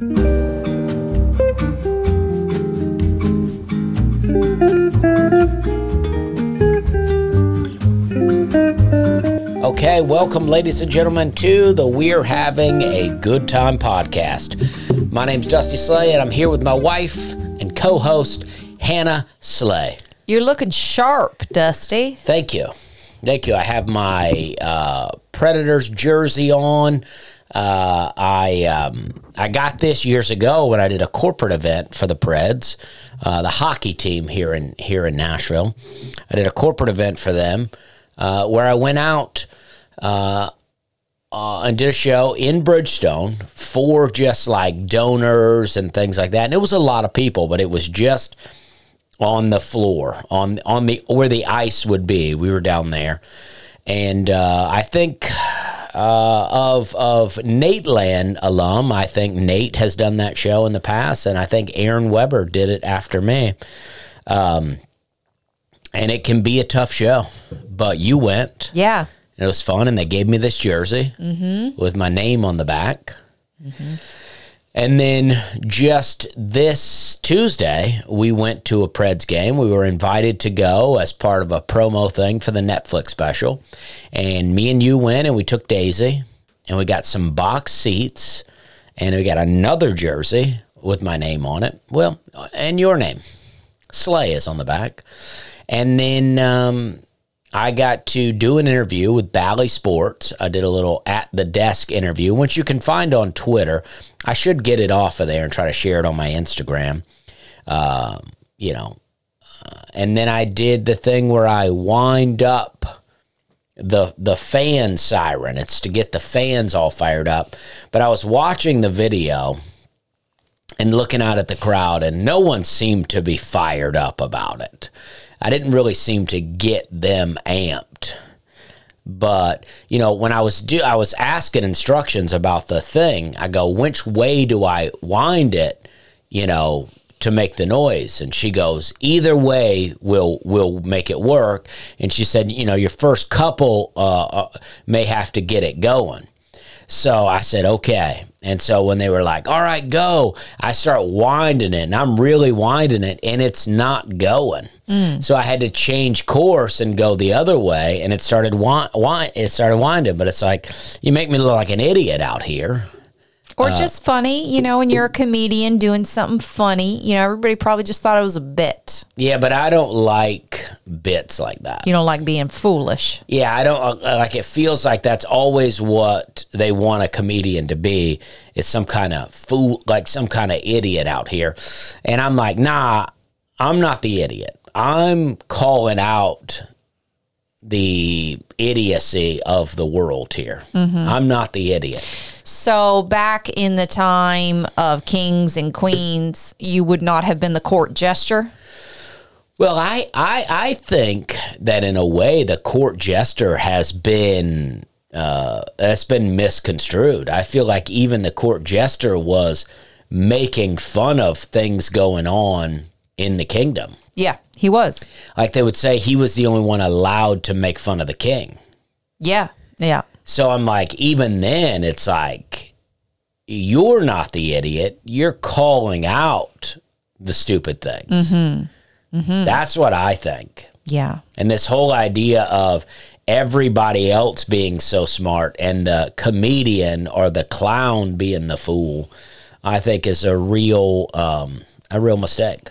Okay, welcome, ladies and gentlemen, to the We're Having a Good Time podcast. My name's Dusty Slay, and I'm here with my wife and co host, Hannah Slay. You're looking sharp, Dusty. Thank you. Thank you. I have my uh, Predators jersey on. Uh, I um, I got this years ago when I did a corporate event for the Preds, uh, the hockey team here in here in Nashville. I did a corporate event for them uh, where I went out uh, uh, and did a show in Bridgestone for just like donors and things like that. And it was a lot of people, but it was just on the floor on on the where the ice would be. We were down there, and uh, I think uh, of of Nateland alum. I think Nate has done that show in the past, and I think Aaron Weber did it after me. Um, and it can be a tough show, but you went. Yeah. It was fun, and they gave me this jersey with my name on the back. And then just this Tuesday, we went to a Preds game. We were invited to go as part of a promo thing for the Netflix special. And me and you went and we took Daisy and we got some box seats and we got another jersey with my name on it. Well, and your name. Slay is on the back. And then um, I got to do an interview with Bally Sports. I did a little at the desk interview, which you can find on Twitter. I should get it off of there and try to share it on my Instagram. Um, you know, uh, and then I did the thing where I wind up the the fan siren. It's to get the fans all fired up. But I was watching the video and looking out at the crowd, and no one seemed to be fired up about it. I didn't really seem to get them amped. But you know, when I was do, I was asking instructions about the thing. I go, which way do I wind it? You know, to make the noise. And she goes, either way will will make it work. And she said, you know, your first couple uh, uh, may have to get it going. So I said, okay. And so when they were like, all right, go, I start winding it and I'm really winding it and it's not going. Mm. So I had to change course and go the other way and it started wind, wind, it started winding, but it's like you make me look like an idiot out here. Or just funny, you know, when you're a comedian doing something funny, you know, everybody probably just thought it was a bit. Yeah, but I don't like bits like that. You don't like being foolish. Yeah, I don't uh, like it feels like that's always what they want a comedian to be is some kind of fool like some kind of idiot out here. And I'm like, "Nah, I'm not the idiot. I'm calling out the idiocy of the world here. I'm not the idiot." So back in the time of kings and queens, you would not have been the court jester. Well, I, I I think that in a way the court jester has been uh, that's been misconstrued. I feel like even the court jester was making fun of things going on in the kingdom. Yeah, he was. Like they would say he was the only one allowed to make fun of the king. Yeah, yeah. So I'm like, even then, it's like you're not the idiot. You're calling out the stupid things. That's what I think. Yeah. And this whole idea of everybody else being so smart and the comedian or the clown being the fool, I think is a real um, a real mistake.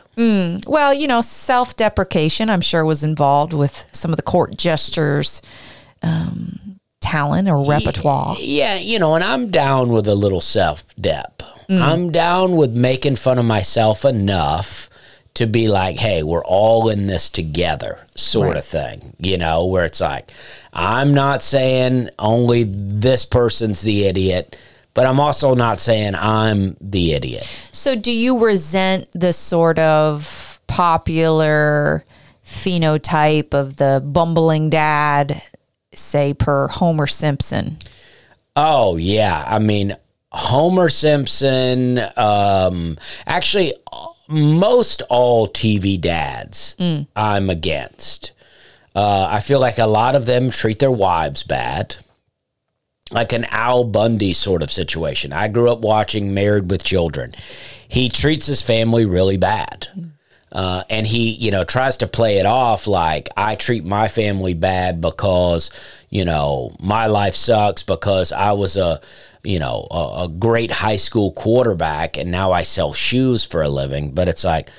Well, you know, self deprecation, I'm sure, was involved with some of the court jesters. um, talent or repertoire. Yeah, you know, and I'm down with a little self dep. Mm. I'm down with making fun of myself enough to be like, hey, we're all in this together, sort of thing, you know, where it's like, I'm not saying only this person's the idiot, but I'm also not saying I'm the idiot. So, do you resent the sort of popular phenotype of the bumbling dad, say, per Homer Simpson? Oh yeah, I mean Homer Simpson. Um, actually, most all TV dads, I'm against. Uh, I feel like a lot of them treat their wives bad. like an Al Bundy sort of situation. I grew up watching Married with Children. He treats his family really bad. Uh, and he, you know, tries to play it off like I treat my family bad because, you know, my life sucks because I was a, you know, a, a great high school quarterback and now I sell shoes for a living. But it's like,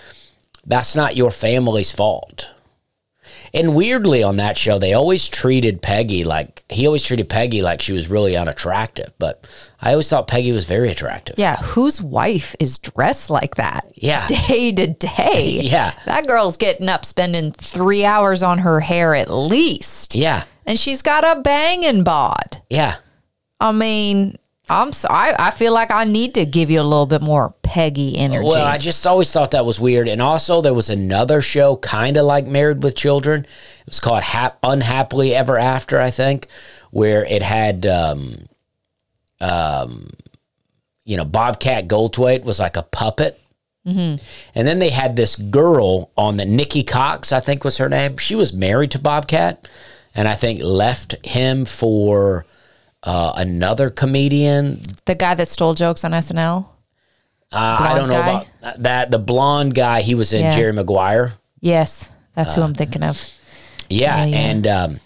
that's not your family's fault. And weirdly on that show, they always treated Peggy like he always treated Peggy like she was really unattractive. But I always thought Peggy was very attractive. Yeah, whose wife is dressed like that? Yeah. Day to day. Yeah. That girl's getting up spending three hours on her hair at least. Yeah. And she's got a banging bod. Yeah. I mean, I'm so, I, I feel like I need to give you a little bit more Peggy energy. Well, I just always thought that was weird. And also, there was another show kind of like Married with Children. It was called Hap- Unhappily Ever After, I think, where it had, um, um, you know, Bobcat Goldthwait was like a puppet. And then they had this girl on the Nikki Cox, I think was her name. She was married to Bobcat, and I think left him for uh, another comedian the guy that stole jokes on SNL. Uh, I don't know guy? about that. The blonde guy, he was in Yeah. Jerry Maguire. Yes, that's Uh, who I'm thinking of. Yeah, Yeah, yeah. and um,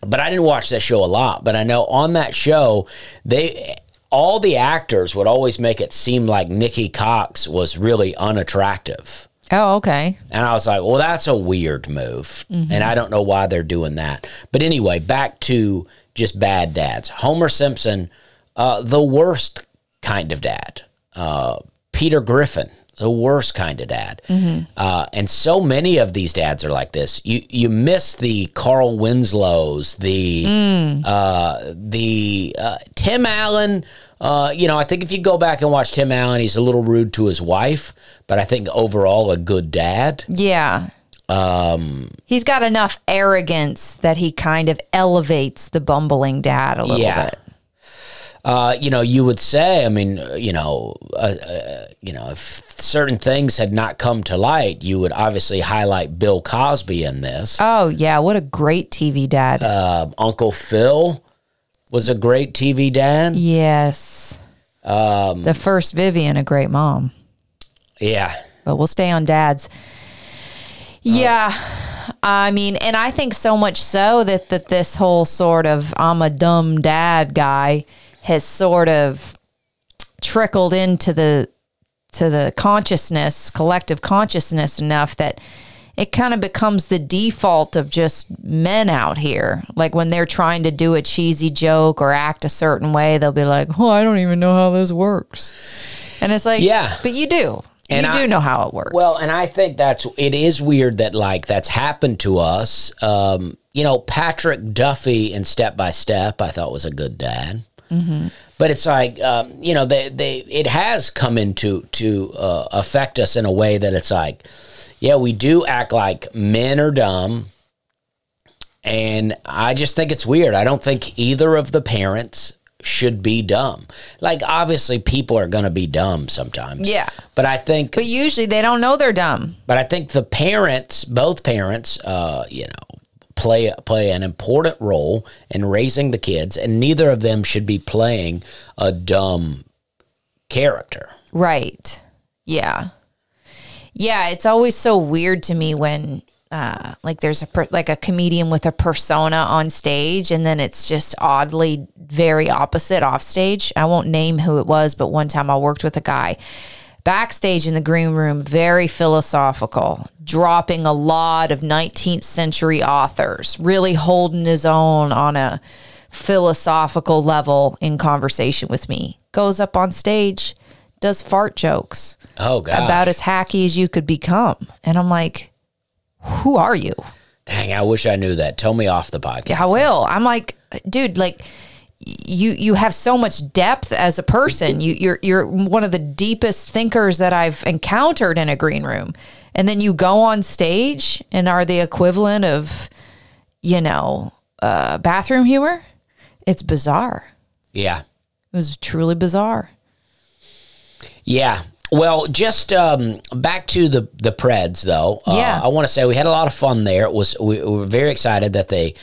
but I didn't watch that show a lot. But I know on that show, they all the actors would always make it seem like Nikki Cox was really unattractive. Oh, okay. And I was like, well, that's a weird move. And I don't know why they're doing that. But anyway, back to just bad dads. Homer Simpson, uh, the worst kind of dad. Uh, Peter Griffin, the worst kind of dad. Uh, and so many of these dads are like this. You you miss the Carl Winslows, the uh, the uh, Tim Allen. Uh, you know, I think if you go back and watch Tim Allen, he's a little rude to his wife, but I think overall a good dad. Yeah. Um, He's got enough arrogance that he kind of elevates the bumbling dad a little Yeah. bit. Uh, you know, you would say, I mean, you know, uh, uh, you know, if certain things had not come to light, you would obviously highlight Bill Cosby in this. Oh, yeah. What a great TV dad. Uh, Uncle Phil was a great TV dad. yes. Um, the first Vivian, a great mom. yeah, but we'll stay on dads. Oh. Yeah. I mean, and I think so much so that, that this whole sort of I'm a dumb dad guy has sort of trickled into the to the consciousness, collective consciousness enough that it kind of becomes the default of just men out here. Like when they're trying to do a cheesy joke or act a certain way, they'll be like, "Oh, I don't even know how this works." And it's like, Yeah. but you do. And you I- do know how it works. Well, and I think that's it is weird that like that's happened to us. Um, you know, Patrick Duffy in Step by Step, I thought was a good dad. But it's like um, you know, they they it has come into to uh, affect us in a way that it's like, yeah, we do act like men are dumb. And I just think it's weird. I don't think either of the parents should be dumb. Like obviously people are going to be dumb sometimes. Yeah. But I think but usually they don't know they're dumb. but I think the parents, both parents, uh, you know, play play an important role in raising the kids, and neither of them should be playing a dumb character. Right. Yeah. Yeah, it's always so weird to me when uh like there's a per- like a comedian with a persona on stage and then it's just oddly very opposite off stage. I won't name who it was, but one time I worked with a guy backstage in the green room, very philosophical, dropping a lot of 19th century authors, really holding his own on a philosophical level in conversation with me. Goes up on stage, does fart jokes Oh God! about as hacky as you could become. And I'm like, who are you? Dang, I wish I knew that. Tell me off the podcast. Yeah, I will. I'm like, dude, like you you have so much depth as a person. You you're you're one of the deepest thinkers that I've encountered in a green room. And then you go on stage and are the equivalent of, you know, uh, bathroom humor. It's bizarre. Yeah, It was truly bizarre. yeah. Well, just um, back to the the Preds though. Uh, Yeah. I want to say we had a lot of fun there. It was we, we were very excited that they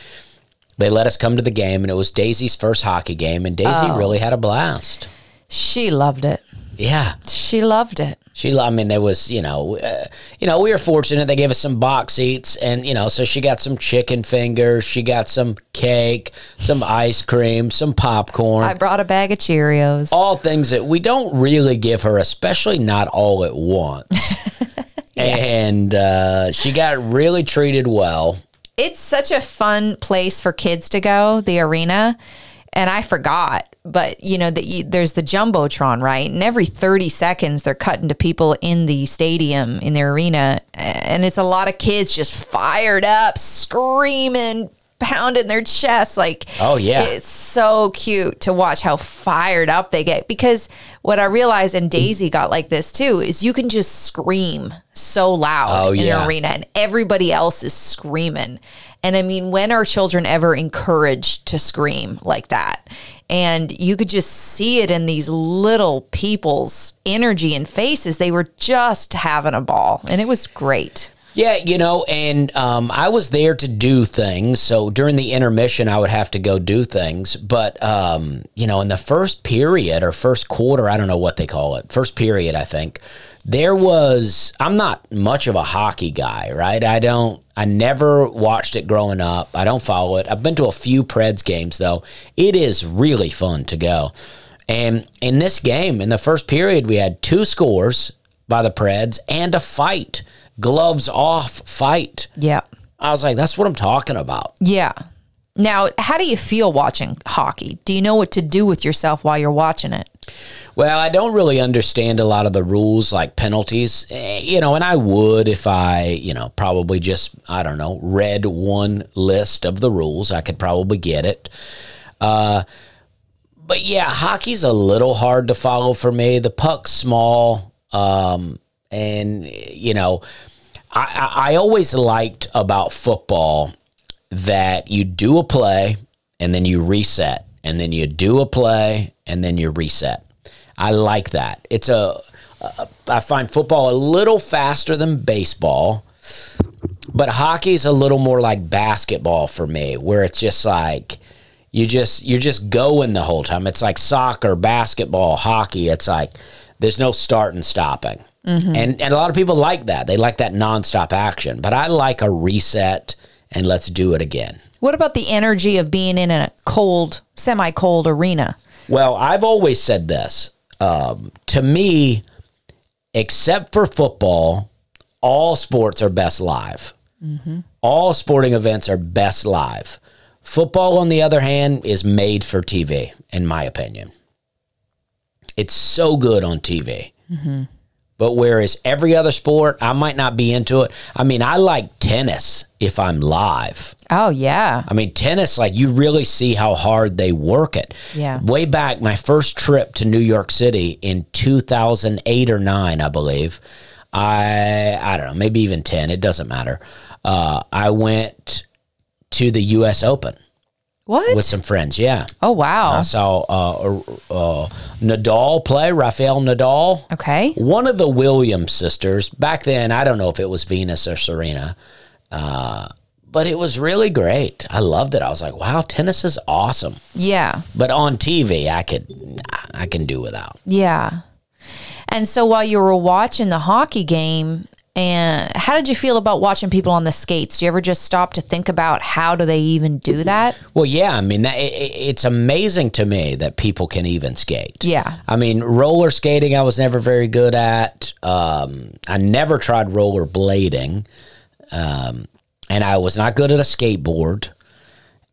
they let us come to the game, and it was Daisy's first hockey game, and Daisy Oh. really had a blast. She loved it. Yeah, She loved it. she. I mean, there was you know, uh, you know, we were fortunate. They gave us some box seats, and you know, so she got some chicken fingers, she got some cake, some ice cream, some popcorn. I brought a bag of Cheerios. all things that we don't really give her, especially not all at once. And uh, she got really treated well. It's such a fun place for kids to go, the arena. And I forgot, but you know that there's the jumbotron, right? And every 30 seconds they're cutting to people in the stadium in the arena, and it's a lot of kids just fired up, screaming, pounding their chests. Like, Oh, yeah. it's so cute to watch how fired up they get. Because what I realized, and Daisy got like this too, is you can just scream so loud Oh, in yeah. an arena, and everybody else is screaming. And I mean, when are children ever encouraged to scream like that? And you could just see it in these little people's energy and faces. They were just having a ball, and it was great. Yeah, you know, and um, I was there to do things. So during the intermission, I would have to go do things. But, um, you know, in the first period or first quarter, I don't know what they call it, first period, I think, there was, I'm not much of a hockey guy, right? I don't, I never watched it growing up. I don't follow it. I've been to a few Preds games, though. It is really fun to go. And in this game, in the first period, we had two scores by the Preds and a fight, gloves off fight. Yeah. I was like, that's what I'm talking about. Yeah. Now, how do you feel watching hockey? Do you know what to do with yourself while you're watching it? Well, I don't really understand a lot of the rules like penalties, eh, you know, and I would if I, you know, probably just, I don't know, read one list of the rules. I could probably get it. Uh, but yeah, hockey's a little hard to follow for me. The puck's small. Um, and, you know, I, I I always liked about football that you do a play and then you reset, and then you do a play and then you reset. I like that. It's a, a I find football a little faster than baseball, but hockey's a little more like basketball for me, where it's just like you just you're just going the whole time. It's like soccer, basketball, hockey. It's like there's no start and stopping. Mm-hmm. And and a lot of people like that. They like that nonstop action. But I like a reset and let's do it again. What about the energy of being in a cold, semi cold arena? Well, I've always said this. Um, to me, except for football, all sports are best live. All sporting events are best live. Football, on the other hand, is made for TV, in my opinion. It's so good on TV. But whereas every other sport, I might not be into it. I mean, I like tennis if I'm live. Oh, yeah. I mean, tennis, like you really see how hard they work it. Yeah. Way back, my first trip to New York City in 2008 or nine, I believe. I I don't know, maybe even 10. It doesn't matter. Uh, I went to the U.S. Open What? with some friends. Yeah. oh, wow. I saw uh, uh, Nadal play, Rafael Nadal. Okay. One of the Williams sisters, back then, I don't know if it was Venus or Serena, uh, but it was really great. I loved it. I was like, wow, tennis is awesome. Yeah. But on TV, I could, I can do without. Yeah. And so while you were watching the hockey game, and how did you feel about watching people on the skates? Do you ever just stop to think about how do they even do that? Well, yeah, I mean, that, it, it- it's amazing to me that people can even skate. Yeah. I mean, roller skating, I was never very good at. Um, I never tried roller blading. Um, and I was not good at a skateboard.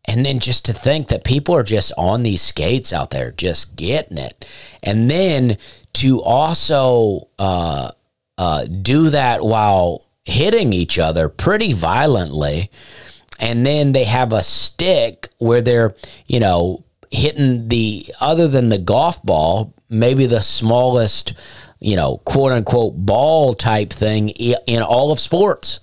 And then just to think that people are just on these skates out there, just getting it. And then to also uh, uh, do that while hitting each other pretty violently. And then they have a stick where they're, you know, hitting the, other than the golf ball, maybe the smallest, you know, quote unquote ball type thing in all of sports.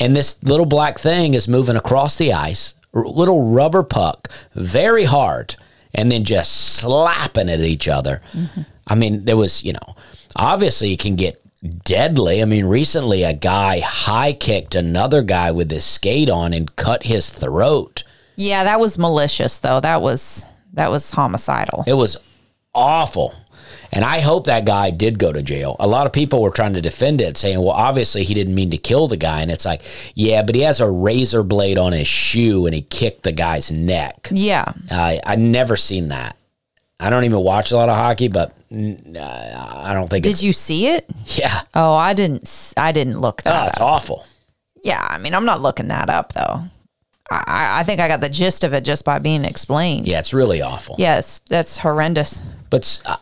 And this little black thing is moving across the ice, r- little rubber puck, very hard, and then just slapping at each other. I mean, there was, you know, obviously it can get deadly. I mean, recently a guy high kicked another guy with his skate on and cut his throat Yeah, that was malicious though. That was that was homicidal. It was awful. And I hope that guy did go to jail. A lot of people were trying to defend it, saying, well, obviously he didn't mean to kill the guy. And it's like, yeah, but he has a razor blade on his shoe and he kicked the guy's neck. Yeah. I I never seen that. I don't even watch a lot of hockey, but uh, I don't think Did it's. you see it? Yeah. Oh, I didn't I didn't look Oh, that it's up. awful. Yeah, I mean, I'm not looking that up though. I- I, I think I got the gist of it just by being explained. Yeah, it's really awful. Yes, that's horrendous. but uh,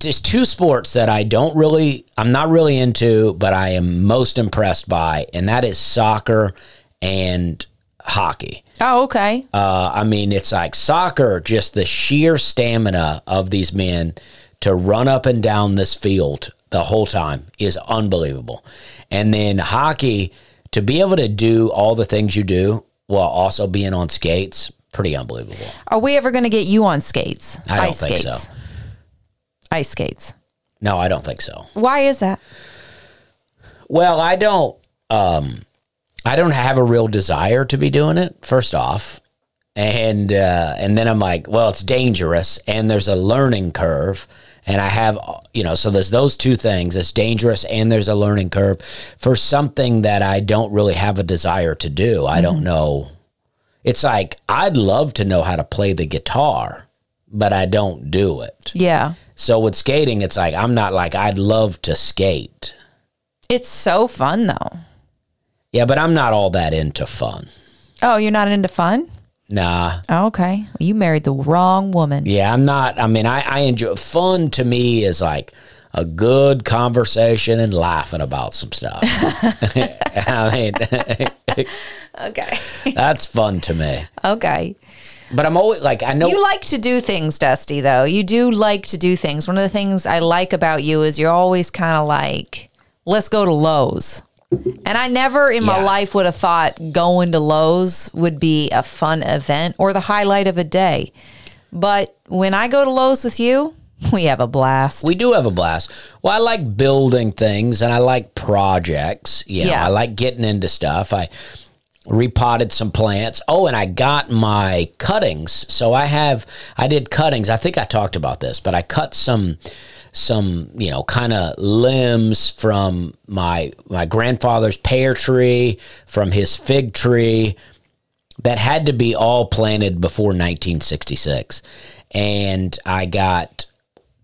there's two sports that I don't really, I'm not really into, but I am most impressed by, and that is soccer and hockey. Oh, okay. Uh, I mean, it's like soccer, just the sheer stamina of these men to run up and down this field the whole time is unbelievable. And then hockey, to be able to do all the things you do while also being on skates, pretty unbelievable. Are we ever going to get you on skates? I don't Ice think skates. so. Ice skates. No, I don't think so. Why is that? Well, I don't um I don't have a real desire to be doing it, first off. And uh and then I'm like, well, it's dangerous and there's a learning curve and I have you know, so there's those two things. It's dangerous and there's a learning curve for something that I don't really have a desire to do. I don't know. It's like I'd love to know how to play the guitar, but I don't do it. Yeah. So with skating, it's like I'm not like I'd love to skate. It's so fun though. Yeah, but I'm not all that into fun. Oh, you're not into fun? Nah. Oh, okay. Well, you married the wrong woman. Yeah, I'm not. I mean, I, I enjoy fun to me is like a good conversation and laughing about some stuff. I mean, Okay. that's fun to me. okay. But I'm always like, I know. You like to do things, Dusty, though. You do like to do things. One of the things I like about you is you're always kind of like, let's go to Lowe's. And I never in my Yeah. life would have thought going to Lowe's would be a fun event or the highlight of a day. But when I go to Lowe's with you, we have a blast. we do have a blast. Well, I like building things and I like projects. You know, Yeah. I like getting into stuff. I repotted some plants. Oh, and I got my cuttings. So I have I did cuttings. I think I talked about this, but I cut some some, you know, kind of limbs from my my grandfather's pear tree, from his fig tree that had to be all planted before 1966. And I got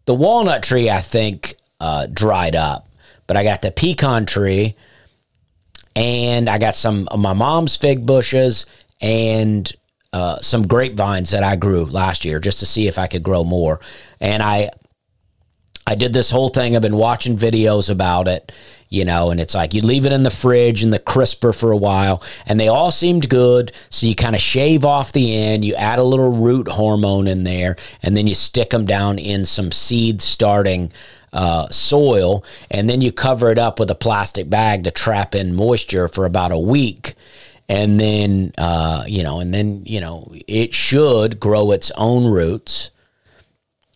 the walnut tree, I think, uh, dried up, but I got the pecan tree and I got some of my mom's fig bushes and uh, some grapevines that I grew last year just to see if I could grow more. And I I did this whole thing. I've been watching videos about it, you know, and it's like you leave it in the fridge in the crisper for a while, and they all seemed good. So you kind of shave off the end, you add a little root hormone in there, and then you stick them down in some seed starting uh, soil, and then you cover it up with a plastic bag to trap in moisture for about a week. And then, uh, you know, and then, you know, it should grow its own roots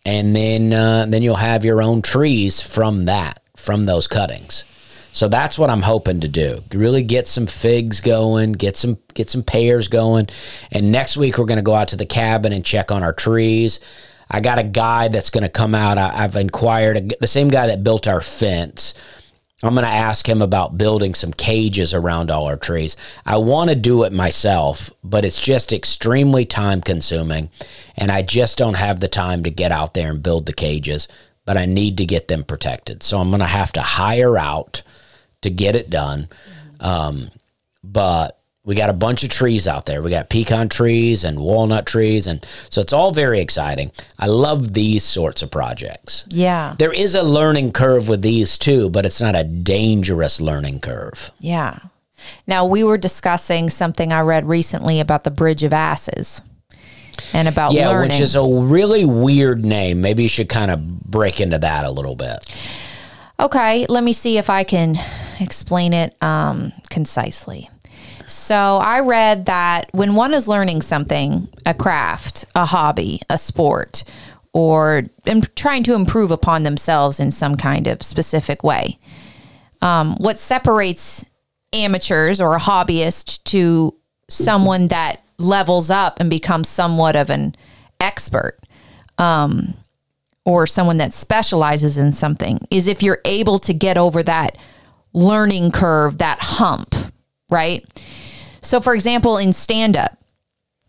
and then uh, then you'll have your own trees from that from those cuttings. So that's what I'm hoping to do. Really get some figs going, get some get some pears going, and next week we're going to go out to the cabin and check on our trees. I got a guy that's going to come out. I, I've inquired the same guy that built our fence. I'm going to ask him about building some cages around all our trees. I want to do it myself, but it's just extremely time consuming. And I just don't have the time to get out there and build the cages, but I need to get them protected. So I'm going to have to hire out to get it done. Um, but we got a bunch of trees out there. We got pecan trees and walnut trees. And so it's all very exciting. I love these sorts of projects. yeah. There is a learning curve with these too, but it's not a dangerous learning curve. Yeah. Now, we were discussing something I read recently about the Bridge of Asses and about Yeah, learning. which is a really weird name. Maybe you should kind of break into that a little bit. Okay, let me see if I can explain it um, concisely. So, I read that when one is learning something, a craft, a hobby, a sport, or trying to improve upon themselves in some kind of specific way, um, what separates amateurs or a hobbyist to someone that levels up and becomes somewhat of an expert um, or someone that specializes in something is if you're able to get over that learning curve, that hump, right? So, for example, in stand up,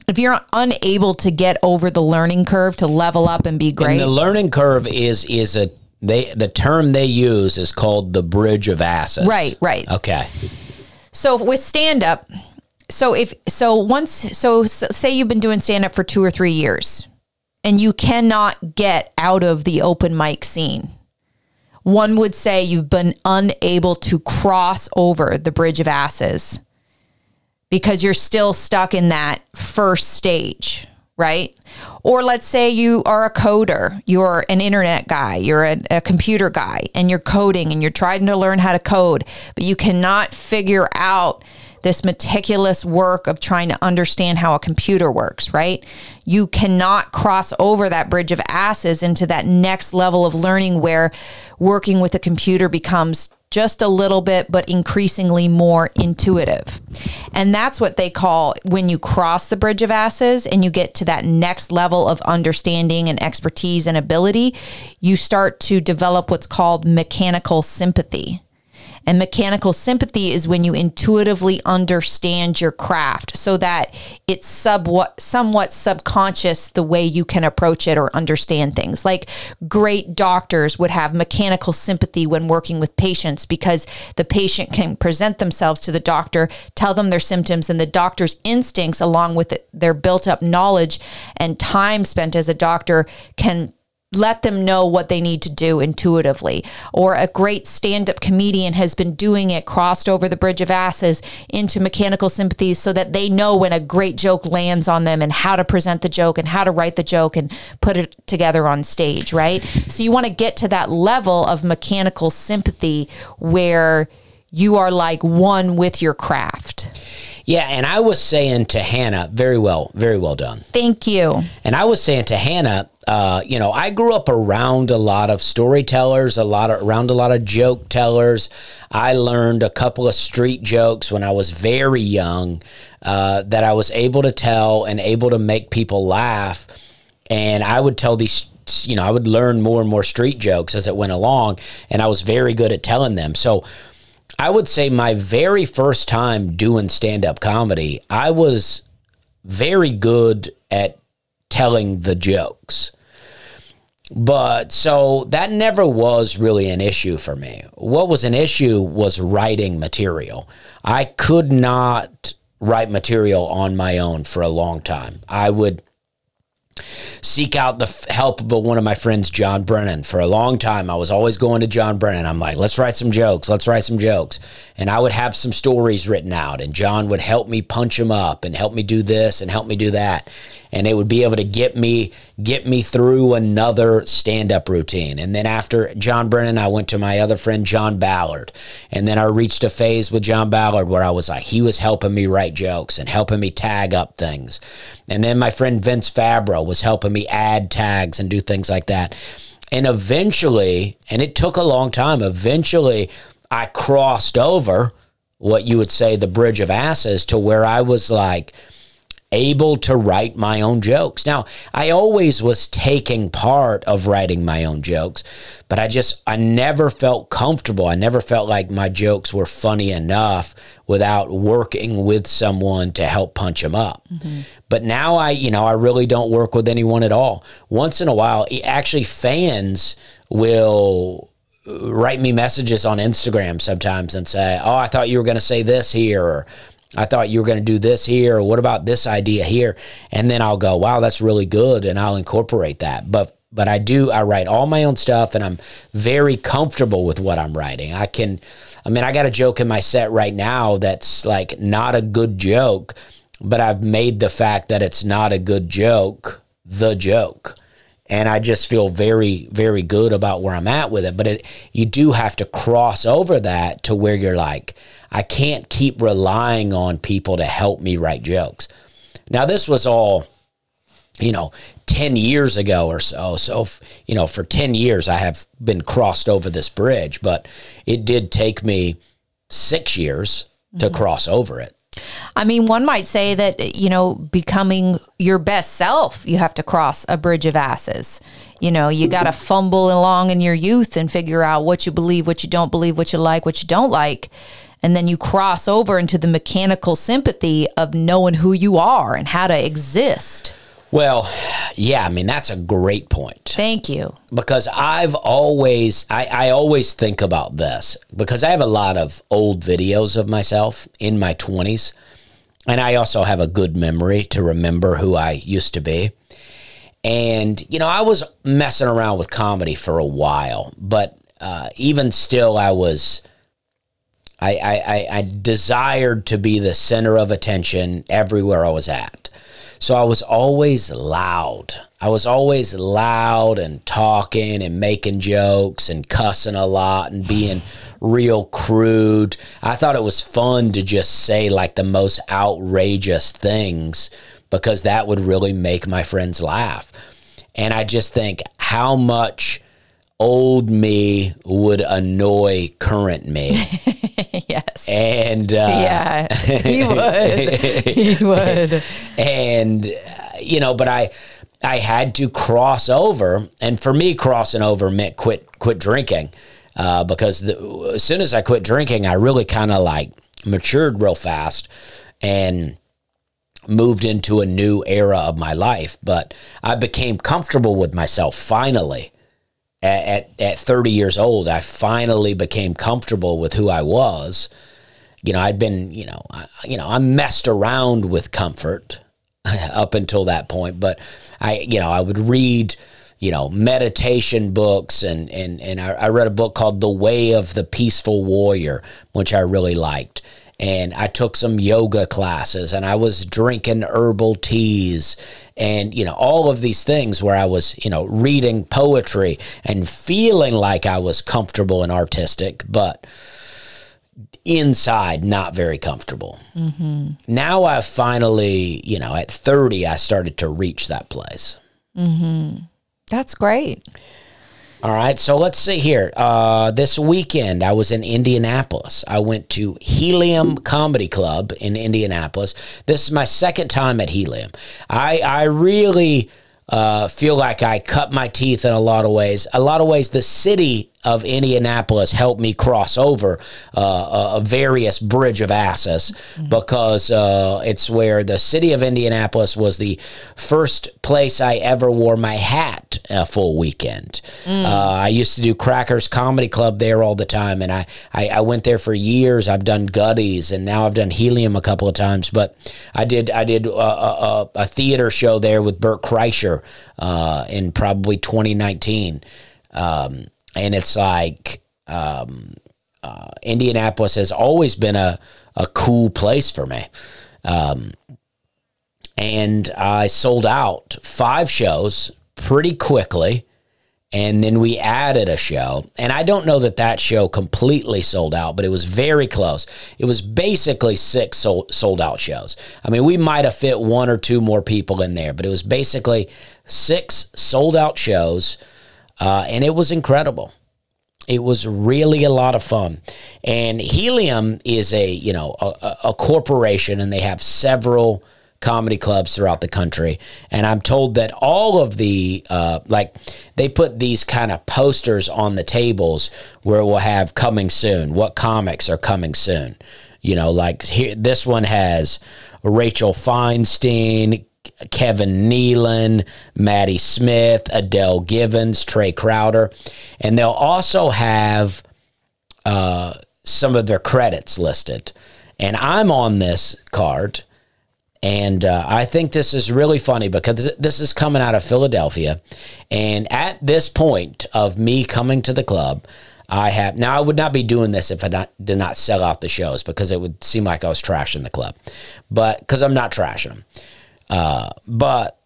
if you're unable to get over the learning curve to level up and be great, And the learning curve is is a they the term they use is called the bridge of asses. right, right. Okay. So with stand up, so if so once so say you've been doing stand up for 2 or 3 years and you cannot get out of the open mic scene. One would say you've been unable to cross over the bridge of asses because you're still stuck in that first stage, right? Or let's say you are a coder, you're an internet guy, you're a, a computer guy, and you're coding and you're trying to learn how to code, but you cannot figure out this meticulous work of trying to understand how a computer works, right? You cannot cross over that bridge of asses into that next level of learning where working with a computer becomes just a little bit, but increasingly more intuitive. And that's what they call when you cross the bridge of asses and you get to that next level of understanding and expertise and ability, you start to develop what's called mechanical sympathy. And mechanical sympathy is when you intuitively understand your craft so that it's somewhat, somewhat subconscious the way you can approach it or understand things. Like great doctors would have mechanical sympathy when working with patients because the patient can present themselves to the doctor, tell them their symptoms, and the doctor's instincts, along with their built up knowledge and time spent as a doctor, can let them know what they need to do intuitively. Or a great stand up comedian has been doing it, crossed over the bridge of asses into mechanical sympathies so that they know when a great joke lands on them and how to present the joke and how to write the joke and put it together on stage, right? So you want to get to that level of mechanical sympathy where you are like one with your craft. Yeah, and I was saying to Hannah, very well, very well done. Thank you. And I was saying to Hannah, uh, you know, I grew up around a lot of storytellers, a lot of around a lot of joke tellers. I learned a couple of street jokes when I was very young uh, that I was able to tell and able to make people laugh. And I would tell these, you know, I would learn more and more street jokes as it went along, and I was very good at telling them. So. I would say my very first time doing stand up comedy, I was very good at telling the jokes. But so that never was really an issue for me. What was an issue was writing material. I could not write material on my own for a long time. I would seek out the help of one of my friends, John Brennan. For a long time, I was always going to John Brennan. I'm like, let's write some jokes. Let's write some jokes. And I would have some stories written out, and John would help me punch them up and help me do this and help me do that. And it would be able to get me get me through another stand-up routine. And then after John Brennan, I went to my other friend John Ballard. And then I reached a phase with John Ballard where I was like, he was helping me write jokes and helping me tag up things. And then my friend Vince Fabro was helping me add tags and do things like that. And eventually, and it took a long time, eventually I crossed over what you would say the bridge of asses to where I was like able to write my own jokes. Now, I always was taking part of writing my own jokes, but I just I never felt comfortable. I never felt like my jokes were funny enough without working with someone to help punch them up. Mm-hmm. But now I, you know, I really don't work with anyone at all. Once in a while, actually fans will write me messages on Instagram sometimes and say, "Oh, I thought you were going to say this here," or "I thought you were going to do this here," or "What about this idea here?" And then I'll go, "Wow, that's really good," and I'll incorporate that. But but I do I write all my own stuff, and I'm very comfortable with what I'm writing. I can, I mean, I got a joke in my set right now that's like not a good joke, but I've made the fact that it's not a good joke the joke and I just feel very, very good about where I'm at with it. But it, you do have to cross over that to where you're like, I can't keep relying on people to help me write jokes. Now, this was all, you know, 10 years ago or so. So, you know, for 10 years, I have been crossed over this bridge, but it did take me six years to mm-hmm. cross over it. I mean, one might say that, you know, becoming your best self, you have to cross a bridge of asses. You know, you got to fumble along in your youth and figure out what you believe, what you don't believe, what you like, what you don't like. And then you cross over into the mechanical sympathy of knowing who you are and how to exist. Well, yeah, I mean that's a great point. Thank you. Because I've always I, I always think about this because I have a lot of old videos of myself in my twenties. And I also have a good memory to remember who I used to be. And, you know, I was messing around with comedy for a while, but uh, even still, I was, I, I, I desired to be the center of attention everywhere I was at. So I was always loud. I was always loud and talking and making jokes and cussing a lot and being real crude. I thought it was fun to just say like the most outrageous things because that would really make my friends laugh. And I just think how much old me would annoy current me. yes. And uh, yeah, he would. he would. And uh, you know, but I I had to cross over, and for me, crossing over meant quit quit drinking. Uh, because the, as soon as I quit drinking, I really kind of like matured real fast and moved into a new era of my life. But I became comfortable with myself finally. At, at, at 30 years old, I finally became comfortable with who I was. You know, I'd been, you know, I, you know, I messed around with comfort up until that point, but I, you know, I would read, you know, meditation books and and and I, I read a book called The Way of the Peaceful Warrior, which I really liked and I took some yoga classes and I was drinking herbal teas and you know all of these things where I was you know reading poetry and feeling like I was comfortable and artistic but inside not very comfortable. Mm-hmm. Now I finally you know at 30 I started to reach that place. Mm-hmm. That's great. All right, so let's see here. Uh, this weekend, I was in Indianapolis. I went to Helium Comedy Club in Indianapolis. This is my second time at Helium. I I really uh, feel like I cut my teeth in a lot of ways. A lot of ways, the city of Indianapolis helped me cross over uh, a various bridge of asses mm-hmm. because uh, it's where the city of Indianapolis was the first place I ever wore my hat a full weekend. Mm. Uh, I used to do Crackers Comedy Club there all the time, and I, I, I, went there for years. I've done Gutties, and now I've done Helium a couple of times. But I did I did a, a, a theater show there with Bert Kreischer uh, in probably 2019. Um, and it's like um, uh, Indianapolis has always been a a cool place for me. Um, and I sold out five shows pretty quickly. And then we added a show. And I don't know that that show completely sold out, but it was very close. It was basically six sold, sold out shows. I mean, we might have fit one or two more people in there, but it was basically six sold out shows uh, and it was incredible. It was really a lot of fun. And Helium is a, you know, a, a corporation and they have several comedy clubs throughout the country. And I'm told that all of the, uh, like, they put these kind of posters on the tables where we'll have coming soon, what comics are coming soon. You know, like here, this one has Rachel Feinstein, Kevin Nealon, Maddie Smith, Adele Givens, Trey Crowder, and they'll also have uh, some of their credits listed. And I'm on this card, and uh, I think this is really funny because this is coming out of Philadelphia. And at this point of me coming to the club, I have now. I would not be doing this if I not, did not sell out the shows because it would seem like I was trashing the club, but because I'm not trashing them. Uh, but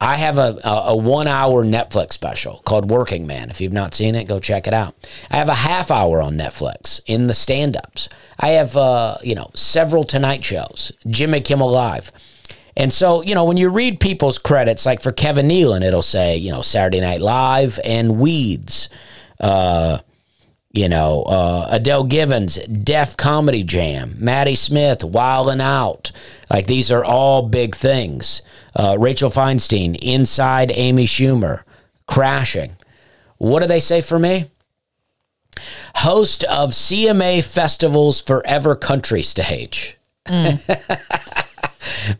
I have a, a, one hour Netflix special called Working Man. If you've not seen it, go check it out. I have a half hour on Netflix in the stand ups. I have, uh, you know, several Tonight shows, Jimmy Kimmel Live. And so, you know, when you read people's credits, like for Kevin Nealon, it'll say, you know, Saturday Night Live and Weeds. Uh, You know, uh, Adele Givens, Def Comedy Jam, Maddie Smith, Wild and Out. Like these are all big things. Uh, Rachel Feinstein, Inside Amy Schumer, Crashing. What do they say for me? Host of CMA Festival's Forever Country Stage.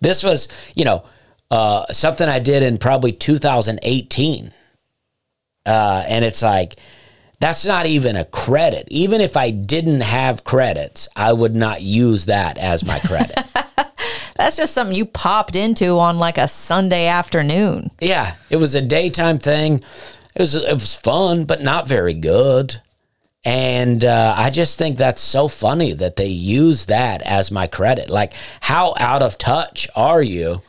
this was, you know, uh, something I did in probably 2018. Uh, and it's like, that's not even a credit. Even if I didn't have credits, I would not use that as my credit. That's just something you popped into on like a Sunday afternoon. yeah, it was a daytime thing. It was it was fun, but not very good. And uh, I just think that's so funny that they use that as my credit. Like, how out of touch are you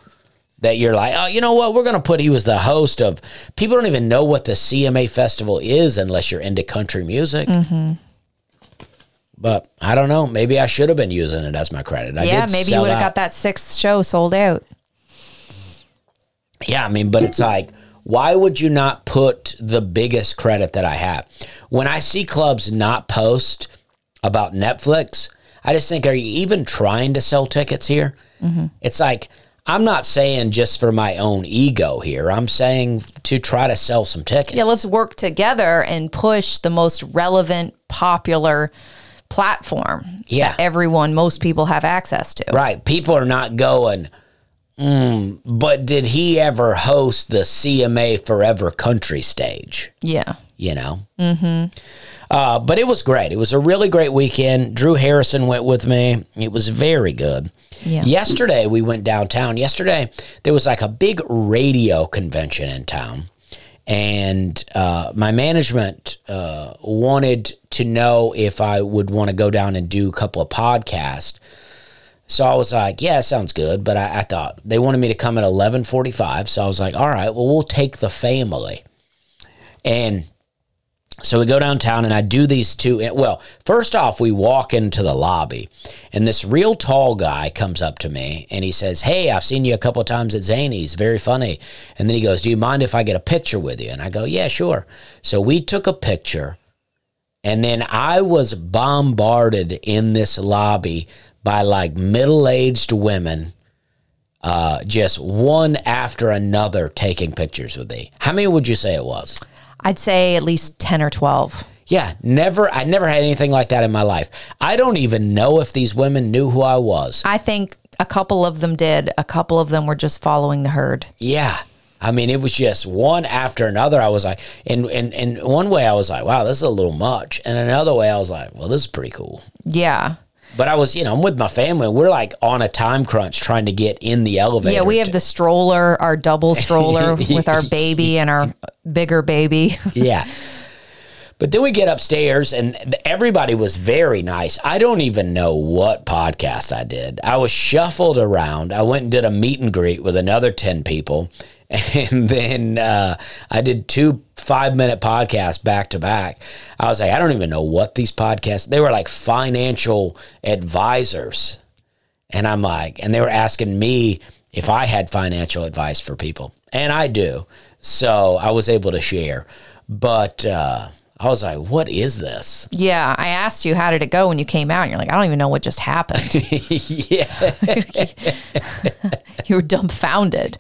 that you're like, oh, you know what? We're going to put he was the host of. People don't even know what the CMA festival is unless you're into country music. But I don't know. Maybe I should have been using it as my credit. I yeah, maybe you would have got that sixth show sold out. Yeah, I mean, but it's like, why would you not put the biggest credit that I have? When I see clubs not post about Netflix, I just think, are you even trying to sell tickets here? It's like, I'm not saying just for my own ego here. I'm saying to try to sell some tickets. Yeah, let's work together and push the most relevant, popular platform Yeah. that everyone, most people have access to. Right. People are not going, mm, but did he ever host the CMA Forever Country stage? Yeah. you know. Mm-hmm. Uh, but it was great. It was a really great weekend. Drew Harrison went with me. It was very good. Yeah. Yesterday we went downtown. Yesterday there was like a big radio convention in town, and uh, my management uh, wanted to know if I would want to go down and do a couple of podcasts. So I was like, "Yeah, sounds good." But I, I thought they wanted me to come at eleven forty-five. So I was like, "All right, well, we'll take the family." And so we go downtown and I do these two. Well, first off, we walk into the lobby and this real tall guy comes up to me and he says, Hey, I've seen you a couple of times at Zanies. Very funny. And then he goes, Do you mind if I get a picture with you? And I go, Yeah, sure. So we took a picture and then I was bombarded in this lobby by like middle aged women. Uh, just one after another taking pictures with me. How many would you say it was? I'd say at least 10 or 12. Yeah, never. I never had anything like that in my life. I don't even know if these women knew who I was. I think a couple of them did. A couple of them were just following the herd. Yeah, I mean, it was just one after another. I was like, in in in one way, I was like, wow, this is a little much, and another way, I was like, well, this is pretty cool. Yeah. But I was, you know, I'm with my family. We're like on a time crunch trying to get in the elevator. Yeah, we have to- the stroller, our double stroller with our baby and our bigger baby. yeah. But then we get upstairs and everybody was very nice. I don't even know what podcast I did. I was shuffled around. I went and did a meet and greet with another 10 people. And then uh, I did two five minute podcasts back to back. I was like, I don't even know what these podcasts, they were like financial advisors. And I'm like, and they were asking me if I had financial advice for people. And I do. So I was able to share. But uh, I was like, what is this? Yeah, I asked you how did it go when you came out, and you're like, I don't even know what just happened. yeah. you were dumbfounded.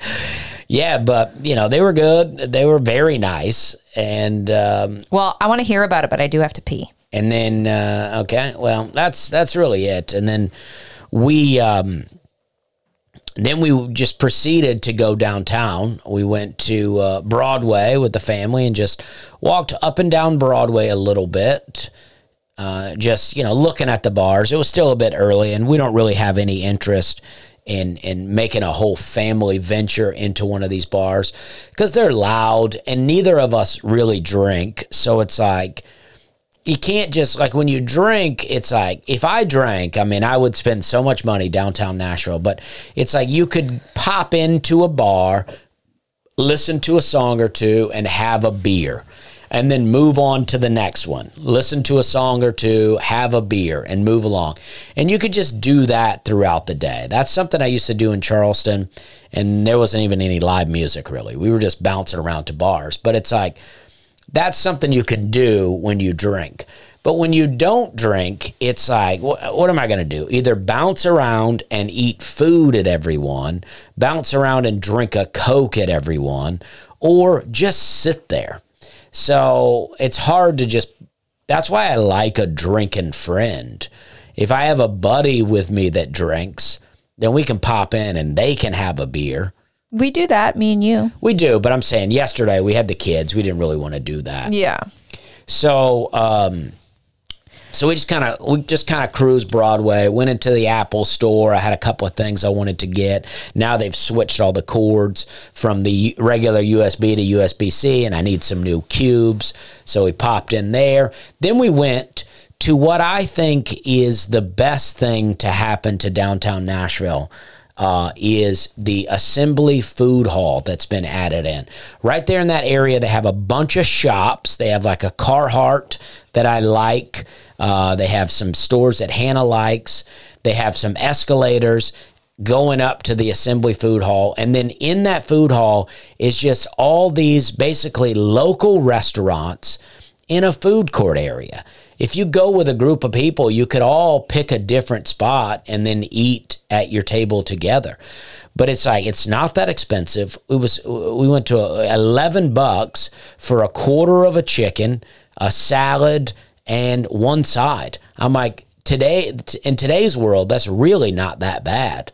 Yeah. But, you know, they were good. They were very nice. And, um, Well, I want to hear about it, but I do have to pee. and then, uh, okay, well, that's, that's really it. And then we, um, then we just proceeded to go downtown. We went to uh, Broadway with the family and just walked up and down Broadway a little bit. Uh, just you know, looking at the bars. It was still a bit early, and we don't really have any interest in in making a whole family venture into one of these bars because they're loud, and neither of us really drink. So it's like you can't just like when you drink it's like if i drank i mean i would spend so much money downtown nashville but it's like you could pop into a bar listen to a song or two and have a beer and then move on to the next one. Listen to a song or two have a beer and move along. And you could just do that throughout the day. That's something i used to do in charleston and there wasn't even any live music really. We were just bouncing around to bars. But it's like that's something you can do when you drink. But when you don't drink, it's like, wh- what am I going to do? Either bounce around and eat food at everyone, bounce around and drink a Coke at everyone, or just sit there. So it's hard to just, that's why I like a drinking friend. If I have a buddy with me that drinks, then we can pop in and they can have a beer. We do that, me and you. We do, but I'm saying yesterday we had the kids. We didn't really want to do that. Yeah. So, um, so we just kind of we just kind of cruised Broadway. Went into the Apple store. I had a couple of things I wanted to get. Now they've switched all the cords from the regular USB to USB C, and I need some new cubes. So we popped in there. Then we went to what I think is the best thing to happen to downtown Nashville uh, is the Assembly Food Hall that's been added in. Right there in that area, they have a bunch of shops. They have like a Carhartt that I like. Uh, they have some stores that Hannah likes. They have some escalators going up to the Assembly Food Hall. And then in that food hall is just all these basically local restaurants in a food court area. If you go with a group of people, you could all pick a different spot and then eat at your table together. But it's like it's not that expensive. It was we went to 11 bucks for a quarter of a chicken, a salad and one side. I'm like today in today's world that's really not that bad.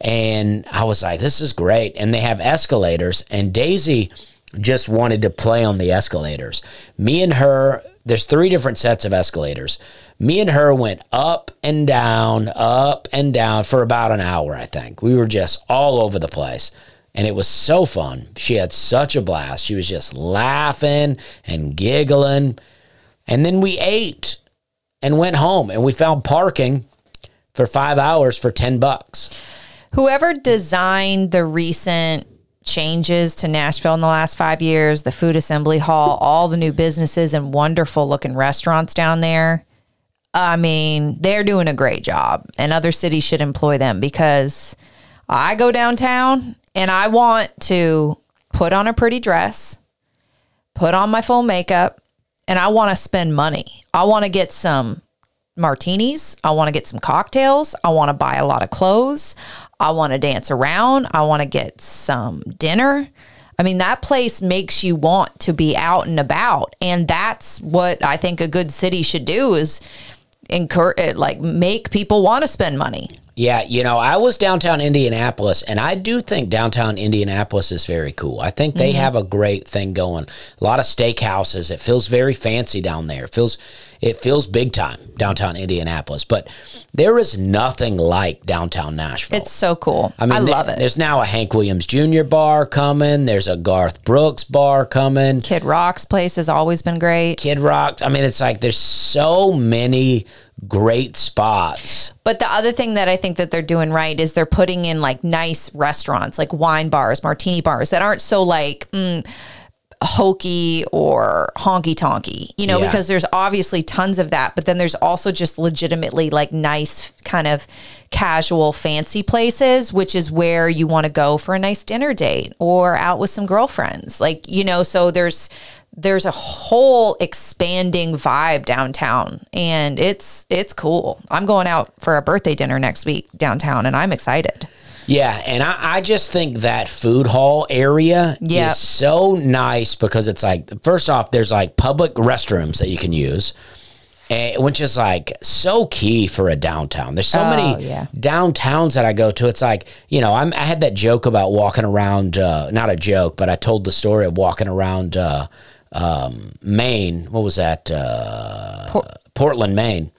And I was like this is great and they have escalators and Daisy just wanted to play on the escalators. Me and her, there's three different sets of escalators. Me and her went up and down, up and down for about an hour, I think. We were just all over the place. And it was so fun. She had such a blast. She was just laughing and giggling. And then we ate and went home and we found parking for five hours for 10 bucks. Whoever designed the recent changes to Nashville in the last five years, the food assembly hall, all the new businesses and wonderful looking restaurants down there. I mean, they're doing a great job, and other cities should employ them because I go downtown and I want to put on a pretty dress, put on my full makeup, and I want to spend money. I want to get some martinis. I want to get some cocktails. I want to buy a lot of clothes. I want to dance around. I want to get some dinner. I mean, that place makes you want to be out and about. And that's what I think a good city should do is encourage, like, make people want to spend money. Yeah, you know, I was downtown Indianapolis, and I do think downtown Indianapolis is very cool. I think they mm-hmm. have a great thing going. A lot of steakhouses. It feels very fancy down there. It feels it feels big time downtown Indianapolis, but there is nothing like downtown Nashville. It's so cool. I mean, I love it. There's now a Hank Williams Jr. bar coming. There's a Garth Brooks bar coming. Kid Rock's place has always been great. Kid Rock. I mean, it's like there's so many great spots. But the other thing that I think that they're doing right is they're putting in like nice restaurants, like wine bars, martini bars that aren't so like. Mm, hokey or honky tonky, you know, yeah. because there's obviously tons of that, but then there's also just legitimately like nice kind of casual fancy places, which is where you want to go for a nice dinner date or out with some girlfriends. Like, you know, so there's there's a whole expanding vibe downtown and it's it's cool. I'm going out for a birthday dinner next week downtown and I'm excited. Yeah, and I, I just think that food hall area yep. is so nice because it's like first off, there's like public restrooms that you can use. And, which is like so key for a downtown. There's so oh, many yeah. downtowns that I go to. It's like you know, I'm, i had that joke about walking around. Uh, not a joke, but I told the story of walking around uh, um, Maine. What was that? Uh, Port- Portland, Maine,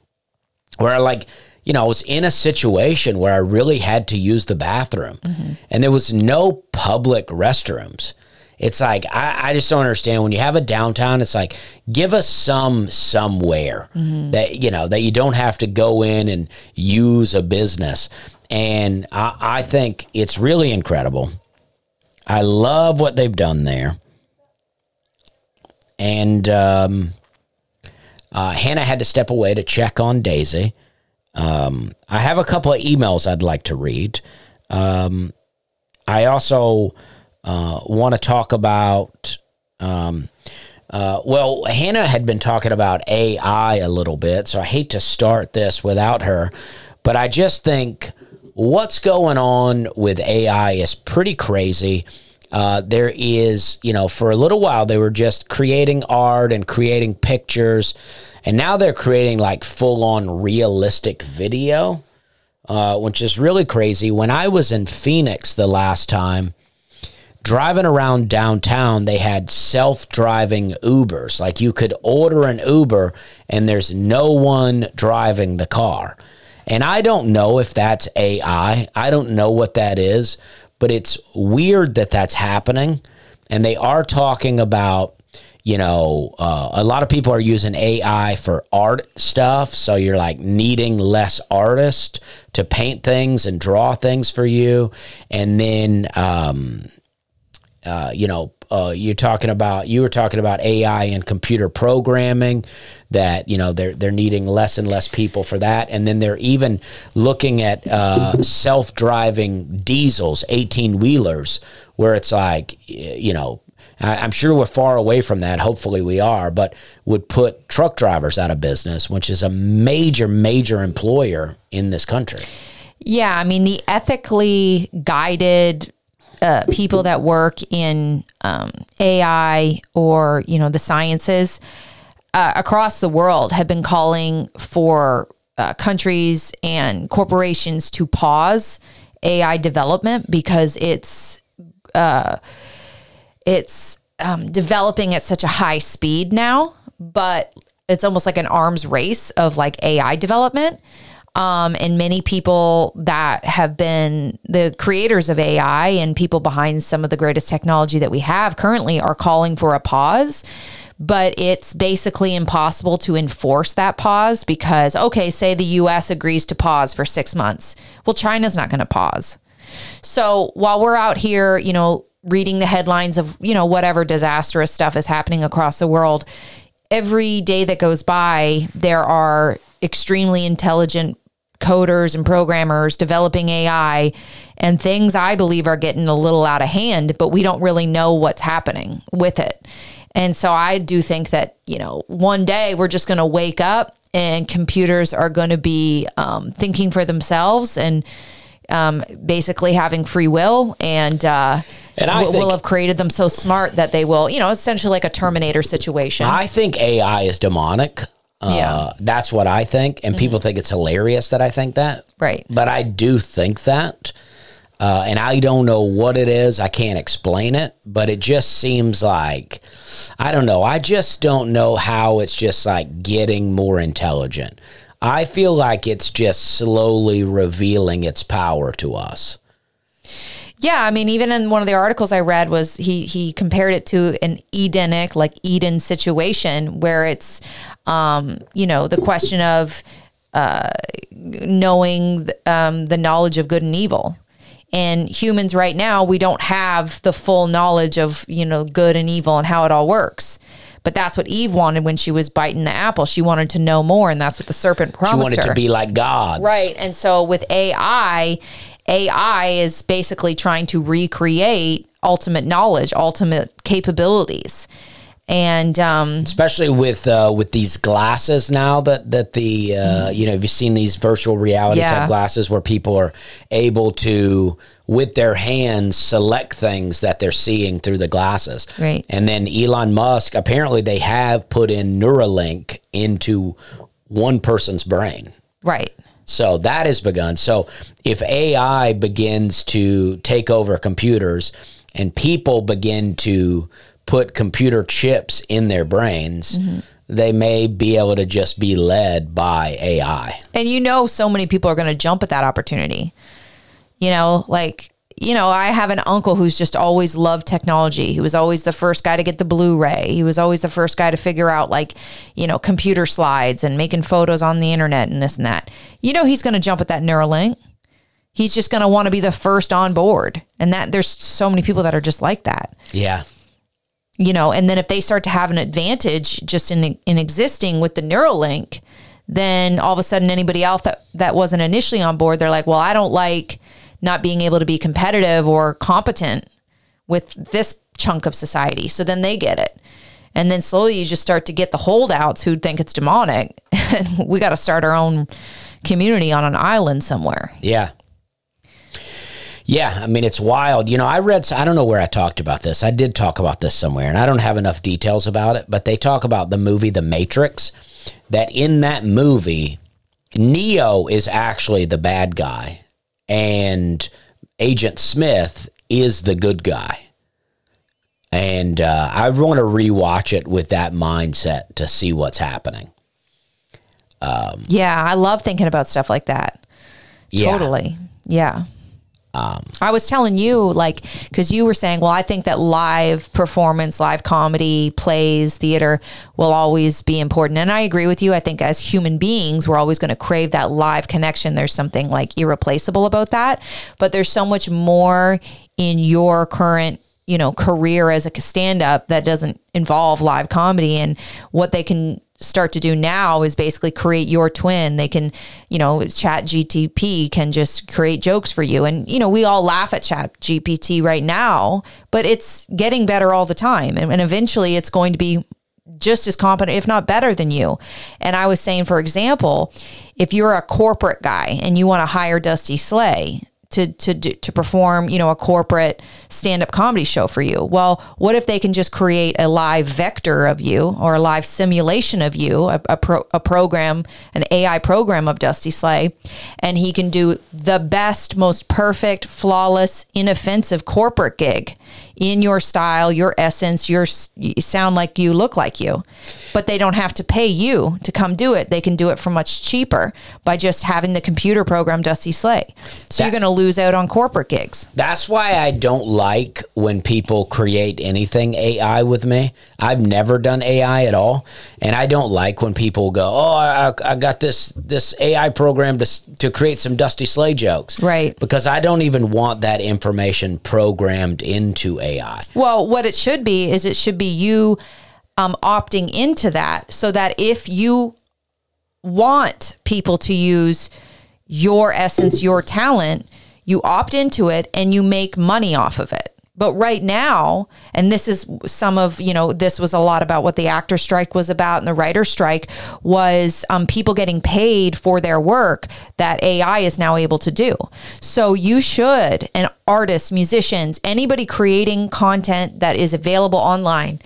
where I like you know, I was in a situation where I really had to use the bathroom mm-hmm. and there was no public restrooms. It's like, I, I, just don't understand. When you have a downtown, it's like, give us some somewhere mm-hmm. that, you know, that you don't have to go in and use a business. And I, I think it's really incredible. I love what they've done there. And um, uh, Hannah had to step away to check on Daisy. Um, I have a couple of emails I'd like to read. Um, I also uh, want to talk about um, Uh, well, Hannah had been talking about AI a little bit, so I hate to start this without her, but I just think what's going on with AI is pretty crazy. Uh, there is, you know, for a little while they were just creating art and creating pictures, and now they're creating like full on realistic video, uh, which is really crazy. When I was in Phoenix the last time, driving around downtown, they had self driving Ubers. Like you could order an Uber and there's no one driving the car. And I don't know if that's AI. I don't know what that is, but it's weird that that's happening. And they are talking about, you know, uh, a lot of people are using AI for art stuff. So you're like needing less artists to paint things and draw things for you. And then, um, uh, you know, uh, you're talking about you were talking about AI and computer programming that you know they're they're needing less and less people for that, and then they're even looking at uh, self-driving diesels, eighteen wheelers, where it's like you know. I'm sure we're far away from that. Hopefully, we are, but would put truck drivers out of business, which is a major, major employer in this country. Yeah, I mean the ethically guided uh, people that work in um, AI or you know the sciences uh, across the world have been calling for uh, countries and corporations to pause AI development because it's uh, it's um, developing at such a high speed now, but it's almost like an arms race of like AI development. Um, and many people that have been the creators of AI and people behind some of the greatest technology that we have currently are calling for a pause. But it's basically impossible to enforce that pause because, okay, say the US agrees to pause for six months. Well, China's not going to pause. So while we're out here, you know, reading the headlines of, you know, whatever disastrous stuff is happening across the world, every day that goes by, there are extremely intelligent coders and programmers developing AI and things I believe are getting a little out of hand, but we don't really know what's happening with it. And so I do think that, you know, one day we're just going to wake up and computers are going to be um, thinking for themselves and um, basically having free will and, uh, and I will have created them so smart that they will, you know, essentially like a Terminator situation. I think AI is demonic. Uh, yeah. That's what I think. And mm-hmm. people think it's hilarious that I think that. Right. But I do think that. Uh, and I don't know what it is. I can't explain it, but it just seems like, I don't know. I just don't know how it's just like getting more intelligent. I feel like it's just slowly revealing its power to us. Yeah, I mean, even in one of the articles I read was he he compared it to an Edenic, like Eden situation, where it's, um, you know, the question of uh, knowing um, the knowledge of good and evil. And humans right now, we don't have the full knowledge of you know good and evil and how it all works. But that's what Eve wanted when she was biting the apple. She wanted to know more, and that's what the serpent promised her. She wanted her. to be like God, right? And so with AI, AI is basically trying to recreate ultimate knowledge, ultimate capabilities. And um, especially with uh, with these glasses now that that the uh, mm-hmm. you know have you seen these virtual reality yeah. type glasses where people are able to with their hands select things that they're seeing through the glasses. Right. And then Elon Musk apparently they have put in Neuralink into one person's brain. Right. So that has begun. So if AI begins to take over computers and people begin to put computer chips in their brains, mm-hmm. they may be able to just be led by AI. And you know, so many people are going to jump at that opportunity. You know, like you know, I have an uncle who's just always loved technology. He was always the first guy to get the Blu-ray. He was always the first guy to figure out like, you know, computer slides and making photos on the internet and this and that. You know, he's going to jump at that Neuralink. He's just going to want to be the first on board. And that there's so many people that are just like that. Yeah. You know, and then if they start to have an advantage just in in existing with the Neuralink, then all of a sudden anybody else that that wasn't initially on board, they're like, "Well, I don't like not being able to be competitive or competent with this chunk of society. So then they get it. And then slowly you just start to get the holdouts who think it's demonic. And we got to start our own community on an island somewhere. Yeah. Yeah, I mean it's wild. You know, I read I don't know where I talked about this. I did talk about this somewhere and I don't have enough details about it, but they talk about the movie The Matrix that in that movie Neo is actually the bad guy and Agent Smith is the good guy. And uh, I want to rewatch it with that mindset to see what's happening. Yeah, I love thinking about stuff like that. Yeah. Totally. Yeah. Um, I was telling you, like, because you were saying, well, I think that live performance, live comedy, plays, theater will always be important. And I agree with you. I think as human beings, we're always going to crave that live connection. There's something like irreplaceable about that. But there's so much more in your current you know career as a stand up that doesn't involve live comedy and what they can start to do now is basically create your twin. They can you know chat gtp can just create jokes for you. And you know we all laugh at chat gpt right now but it's getting better all the time. And, and eventually it's going to be just as competent, if not better than you. And I was saying, for example, if you're a corporate guy and you want to hire Dusty Slay to to do, to perform, you know, a corporate stand-up comedy show for you. Well, what if they can just create a live vector of you or a live simulation of you, a, a, pro, a program, an AI program of Dusty Slay, and he can do the best, most perfect, flawless, inoffensive corporate gig in your style, your essence, your you sound like you, look like you. But they don't have to pay you to come do it. They can do it for much cheaper by just having the computer program Dusty Slay. So you're going to lose out on corporate gigs. That's why I don't like when people create anything AI with me. I've never done AI at all, and I don't like when people go, "Oh, I, I got this this AI program to to create some Dusty Slay jokes." Right. Because I don't even want that information programmed into AI. Well, what it should be is it should be you um, opting into that so that if you want people to use your essence, your talent, you opt into it and you make money off of it. But right now, and this is some of, you know, this was a lot about what the actor strike was about and the writer strike was um, people getting paid for their work that AI is now able to do. So you should, and artists, musicians, anybody creating content that is available online,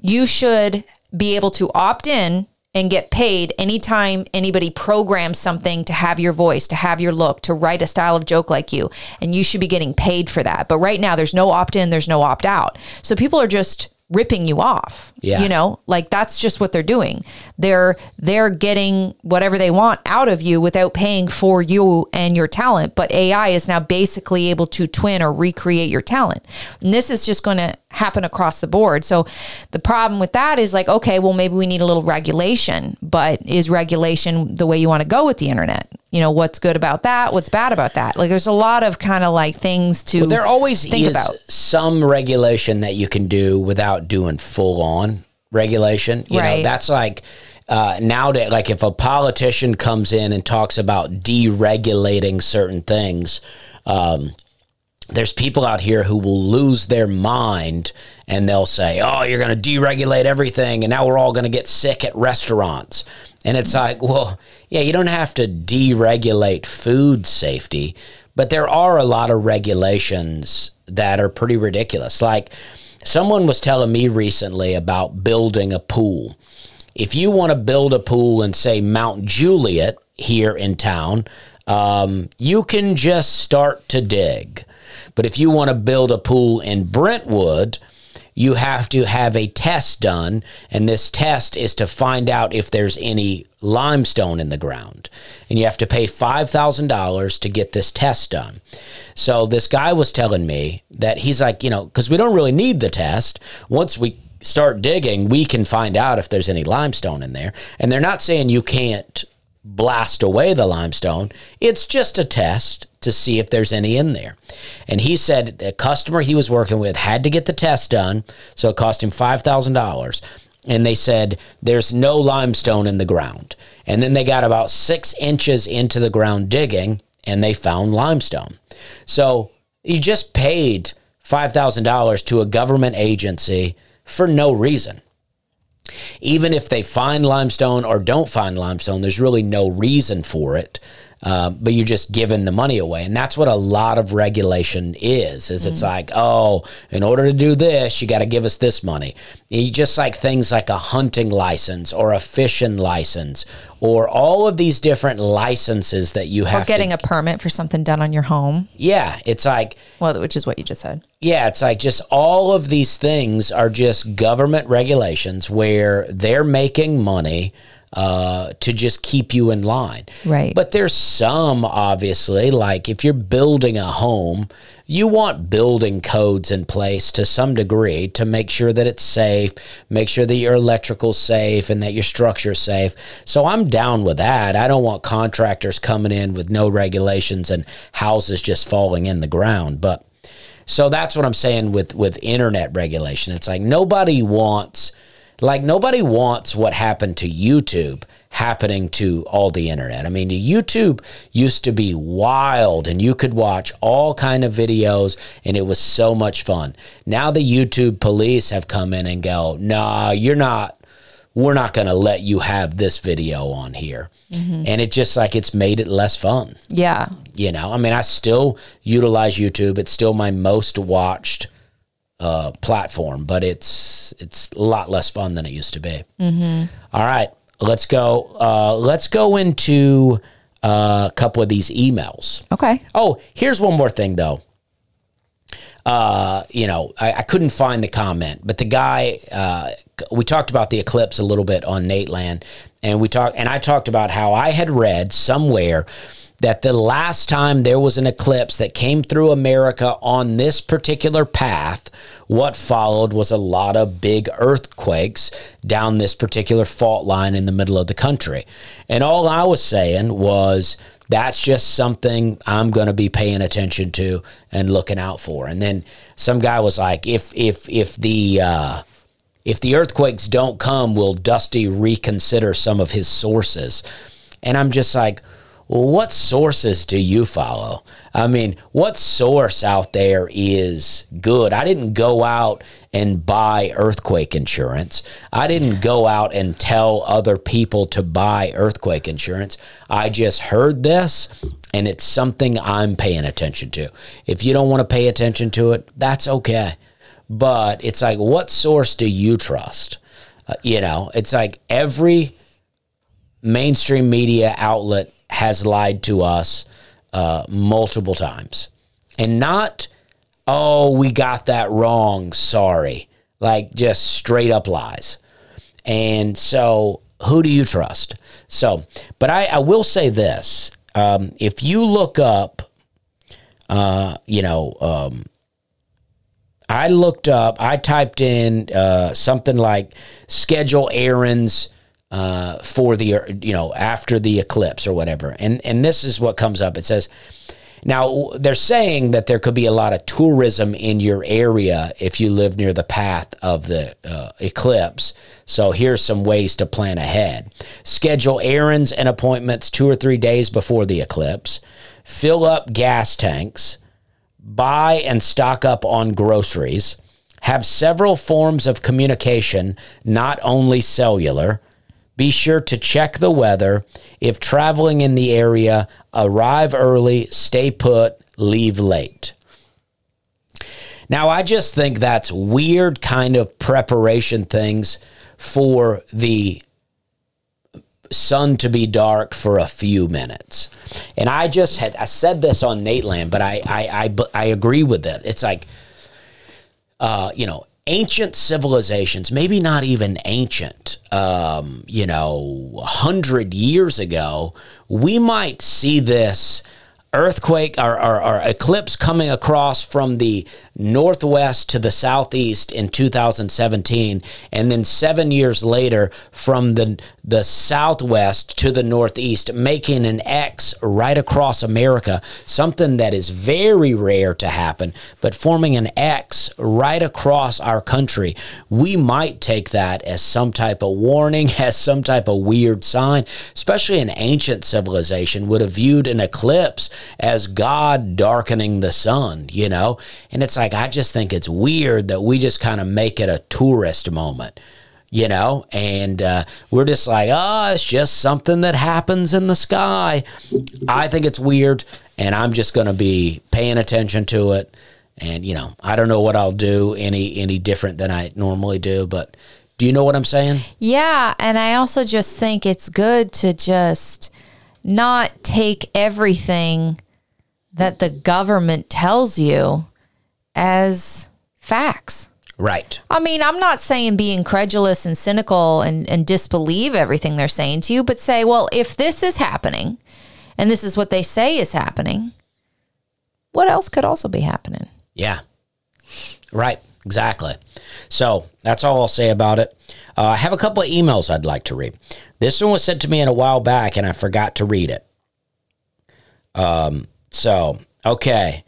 you should be able to opt in and get paid anytime anybody programs something to have your voice, to have your look, to write a style of joke like you. And you should be getting paid for that. But right now, there's no opt in, there's no opt out. So people are just ripping you off. Yeah. You know, like that's just what they're doing. They're they're getting whatever they want out of you without paying for you and your talent. But AI is now basically able to twin or recreate your talent. And this is just going to happen across the board. So the problem with that is like, okay, well maybe we need a little regulation, but is regulation the way you want to go with the internet? You know, what's good about that? What's bad about that? Like there's a lot of kind of like things to There always think is about. some regulation that you can do without doing full on regulation. You know, Right. that's like uh, nowadays, like if a politician comes in and talks about deregulating certain things, um, there's people out here who will lose their mind and they'll say, "Oh, you're going to deregulate everything, and now we're all going to get sick at restaurants." And it's like, well, yeah, you don't have to deregulate food safety, but there are a lot of regulations that are pretty ridiculous. Like someone was telling me recently about building a pool. If you want to build a pool in, say, Mount Juliet here in town, um, you can just start to dig. But if you want to build a pool in Brentwood, you have to have a test done, and this test is to find out if there's any limestone in the ground. And you have to pay $5,000 to get this test done. So this guy was telling me that he's like, you know, because we don't really need the test. Once we start digging, we can find out if there's any limestone in there. And they're not saying you can't blast away the limestone. It's just a test to see if there's any in there. And he said the customer he was working with had to get the test done, so it cost him $5,000. And they said there's no limestone in the ground. And then they got about six inches into the ground digging and they found limestone. So he just paid $5,000 to a government agency for no reason. even if they find limestone or don't find limestone, there's really no reason for it. Uh, but you're just giving the money away, and that's what a lot of regulation is. Is it's like, oh, in order to do this, you got to give us this money. You just like things like a hunting license or a fishing license, or all of these different licenses that you Or have. getting to, a permit for something done on your home. yeah, it's like Well, which is what you just said. yeah, it's like just all of these things are just government regulations where they're making money uh, to just keep you in line. Right. But there's some, obviously, like if you're building a home, you want building codes in place to some degree to make sure that it's safe, make sure that your electrical's safe and that your structure's safe. So I'm down with that. I don't want contractors coming in with no regulations and houses just falling in the ground. But so that's what I'm saying with with internet regulation. It's like nobody wants like nobody wants what happened to YouTube happening to all the internet. I mean, YouTube used to be wild and you could watch all kind of videos and it was so much fun. Now the YouTube police have come in and go, "Nah, you're not we're not going to let you have this video on here." Mm-hmm. And it just like it's made it less fun. Yeah. You know, I mean, I still utilize YouTube. It's still my most watched uh, platform, but it's it's a lot less fun than it used to be. All right, let's go. Uh, let's go into uh, a couple of these emails. Okay. Oh, here's one more thing though. Uh, you know, I, I couldn't find the comment, but the guy, uh, we talked about the eclipse a little bit on Nateland, and we talked, and I talked about how I had read somewhere that the last time there was an eclipse that came through America on this particular path, what followed was a lot of big earthquakes down this particular fault line in the middle of the country. And all I was saying was, that's just something I'm going to be paying attention to and looking out for. And then some guy was like, if if if the uh, if the earthquakes don't come, will Dusty reconsider some of his sources? And I'm just like, what sources do you follow? I mean, what source out there is good? I didn't go out and buy earthquake insurance. I didn't go out and tell other people to buy earthquake insurance. I just heard this and it's something I'm paying attention to. If you don't want to pay attention to it, that's okay. But it's like, what source do you trust? Uh, you know, it's like every mainstream media outlet has lied to us uh, multiple times. And not, oh, we got that wrong, sorry. Like just straight up lies. And so, who do you trust? So, but I, I will say this um, if you look up, uh, you know, um, I looked up, I typed in uh, something like schedule errands uh, for the, you know, after the eclipse or whatever. And, and this is what comes up. It says, now they're saying that there could be a lot of tourism in your area if you live near the path of the uh, eclipse. So here's some ways to plan ahead. Schedule errands and appointments two or three days before the eclipse. Fill up gas tanks buy and stock up on groceries, have several forms of communication, not only cellular. Be sure to check the weather. If traveling in the area, arrive early, stay put, leave late. Now, I just think that's weird kind of preparation things for the sun to be dark for a few minutes. And I just had I said this on Nateland, but I I I, I agree with this. It's like uh, you know, ancient civilizations, maybe not even ancient, um, you know, 100 years ago, we might see this earthquake or, or, or, eclipse coming across from the northwest to the southeast in 2017 and then seven years later from the the southwest to the northeast making an x right across america something that is very rare to happen but forming an x right across our country we might take that as some type of warning as some type of weird sign especially an ancient civilization would have viewed an eclipse as God darkening the sun, you know? And it's like, I just think it's weird that we just kind of make it a tourist moment. you know, and uh, we're just like, oh, it's just something that happens in the sky. I think it's weird, and I'm just going to be paying attention to it. And you know, I don't know what I'll do any any different than I normally do, but do you know what I'm saying? Yeah, and I also just think it's good to just not take everything that the government tells you as facts. Right. I mean, I'm not saying be incredulous and cynical and, and disbelieve everything they're saying to you, but say, well, if this is happening and this is what they say is happening, what else could also be happening? Yeah. Right. Exactly. So that's all I'll say about it. Uh, I have a couple of emails I'd like to read. This one was sent to me in a while back, and I forgot to read it. Um. So okay.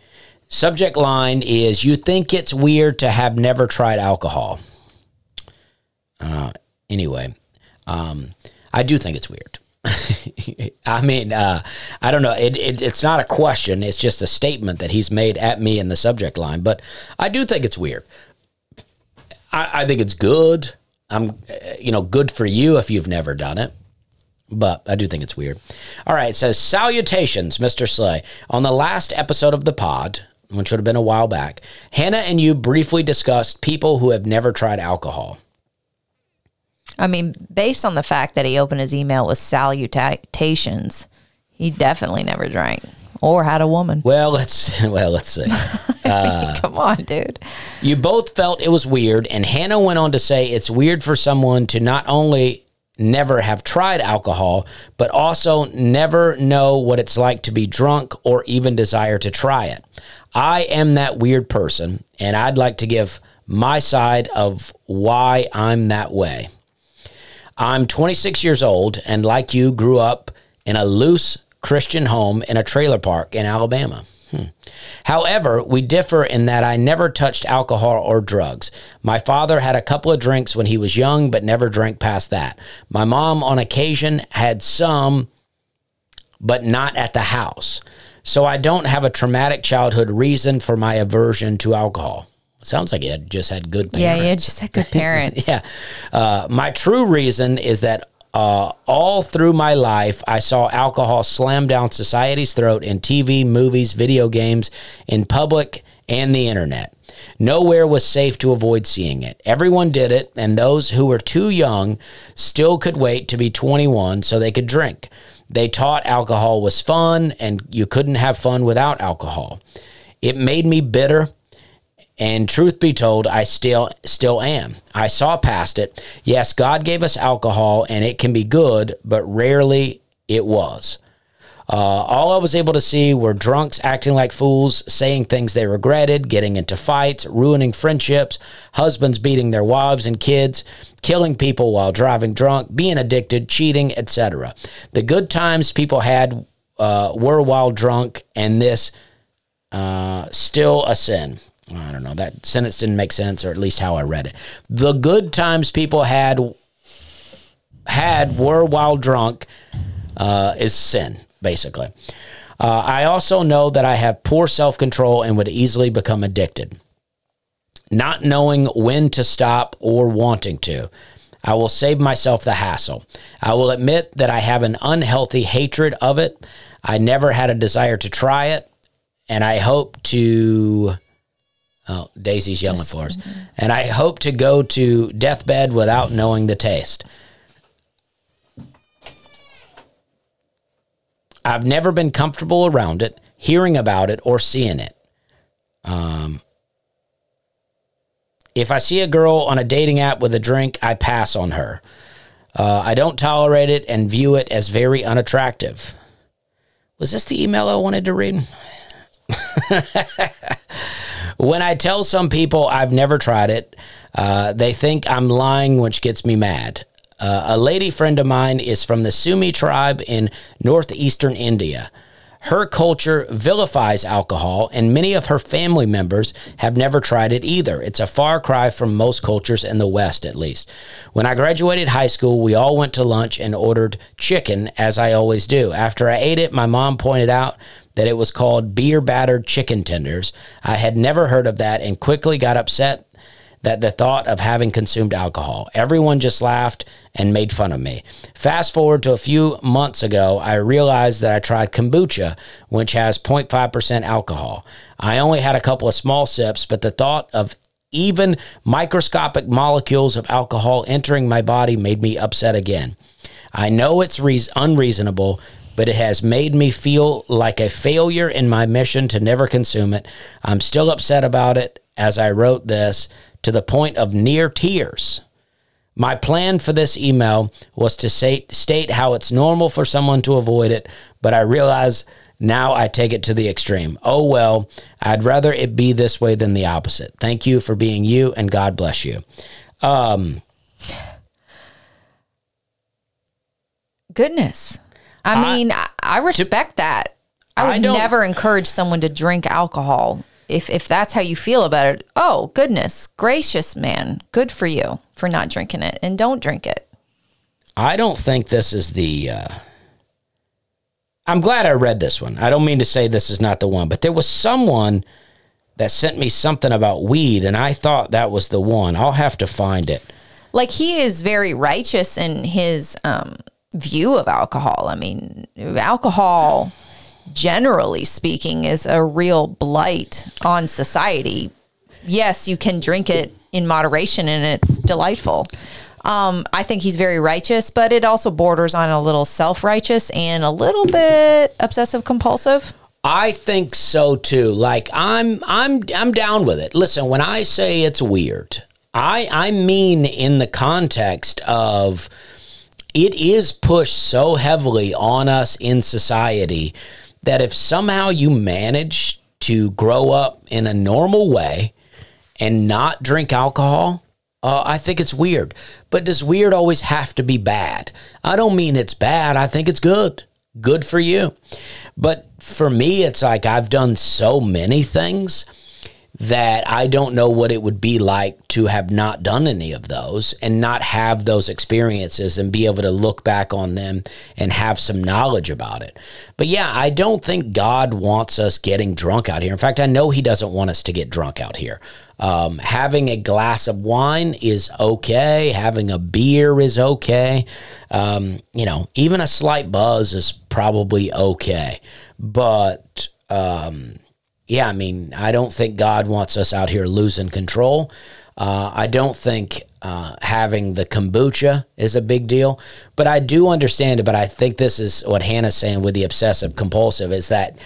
Subject line is You think it's weird to have never tried alcohol. Uh, anyway, um, I do think it's weird. I mean, uh, I don't know. It, it, it's not a question. It's just a statement that he's made at me in the subject line. But I do think it's weird. I, I think it's good. I'm, uh, you know, good for you if you've never done it. But I do think it's weird. All right. It says, Salutations, Mr. Slay. On the last episode of the pod, which would have been a while back, Hannah and you briefly discussed people who have never tried alcohol. I mean, based on the fact that he opened his email with salutations, he definitely never drank or had a woman. Well, let's well, let's see. Uh, come on, dude. You both felt it was weird, and Hannah went on to say it's weird for someone to not only never have tried alcohol, but also never know what it's like to be drunk or even desire to try it. I am that weird person, and I'd like to give my side of why I'm that way. I'm 26 years old, and like you, grew up in a loose Christian home in a trailer park in Alabama. Hmm. However, we differ in that I never touched alcohol or drugs. My father had a couple of drinks when he was young, but never drank past that. My mom, on occasion, had some, but not at the house. So I don't have a traumatic childhood reason for my aversion to alcohol. Sounds like you had just had good parents. Yeah, you just had good parents. Yeah. Uh, my true reason is that uh, all through my life, I saw alcohol slam down society's throat in TV, movies, video games, in public, and the internet. Nowhere was safe to avoid seeing it. Everyone did it, and those who were too young still could wait to be 21 so they could drink. They taught alcohol was fun, and you couldn't have fun without alcohol. It made me bitter and truth be told, I still still am. I saw past it. Yes, God gave us alcohol and it can be good, but rarely it was. Uh, all I was able to see were drunks acting like fools, saying things they regretted, getting into fights, ruining friendships, husbands beating their wives and kids, killing people while driving drunk, being addicted, cheating, etc. The good times people had uh, were while drunk, and this uh, still a sin. I don't know. That sentence didn't make sense, or at least how I read it. The good times people had had were while drunk uh, is sin, basically. Uh, I also know that I have poor self control and would easily become addicted. Not knowing when to stop or wanting to. I will save myself the hassle. I will admit that I have an unhealthy hatred of it. I never had a desire to try it, and I hope to. Oh, Daisy's yelling for us. And I hope to go to deathbed without knowing the taste. I've never been comfortable around it, hearing about it, or seeing it. Um, if I see a girl on a dating app with a drink, I pass on her. Uh, I don't tolerate it and view it as very unattractive. Was this the email I wanted to read? when I tell some people I've never tried it, uh, they think I'm lying, which gets me mad. Uh, a lady friend of mine is from the Sumi tribe in northeastern India. Her culture vilifies alcohol, and many of her family members have never tried it either. It's a far cry from most cultures in the West, at least. When I graduated high school, we all went to lunch and ordered chicken, as I always do. After I ate it, my mom pointed out that it was called beer battered chicken tenders. I had never heard of that and quickly got upset that the thought of having consumed alcohol. Everyone just laughed and made fun of me. Fast forward to a few months ago, I realized that I tried kombucha, which has 0.5% alcohol. I only had a couple of small sips, but the thought of even microscopic molecules of alcohol entering my body made me upset again. I know it's re- unreasonable, but it has made me feel like a failure in my mission to never consume it. I'm still upset about it as I wrote this to the point of near tears. My plan for this email was to say, state how it's normal for someone to avoid it, but I realize now I take it to the extreme. Oh well, I'd rather it be this way than the opposite. Thank you for being you and God bless you. Um, Goodness. I, I- mean, I, I respect that. I I would don't- never encourage someone to drink alcohol if if that's how you feel about it. Oh, goodness gracious, man. Good for you for not drinking it and don't drink it. I don't think this is the. Uh, I'm glad I read this one. I don't mean to say this is not the one, but there was someone that sent me something about weed, and I thought that was the one. I'll have to find it. like he is very righteous in his um, view of alcohol. I mean, alcohol, generally speaking, is a real blight on society. Yes, you can drink it in moderation and it's delightful. Um, I think he's very righteous, but it also borders on a little self righteous and a little bit obsessive compulsive. I think so too. Like I'm I'm I'm down with it. Listen, when I say it's weird, I I mean in the context of it is pushed so heavily on us in society that if somehow you manage to grow up in a normal way and not drink alcohol, uh, I think it's weird. But does weird always have to be bad? I don't mean it's bad. I think it's good. Good for you. But for me, it's like I've done so many things that I don't know what it would be like to have not done any of those and not have those experiences and be able to look back on them and have some knowledge about it. But yeah, I don't think God wants us getting drunk out here. In fact, I know He doesn't want us to get drunk out here. Um, having a glass of wine is okay. Having a beer is okay. Um, you know, even a slight buzz is probably okay. But, um, yeah, I mean, I don't think God wants us out here losing control. Uh, I don't think uh, having the kombucha is a big deal, but I do understand it. But I think this is what Hannah's saying with the obsessive compulsive is that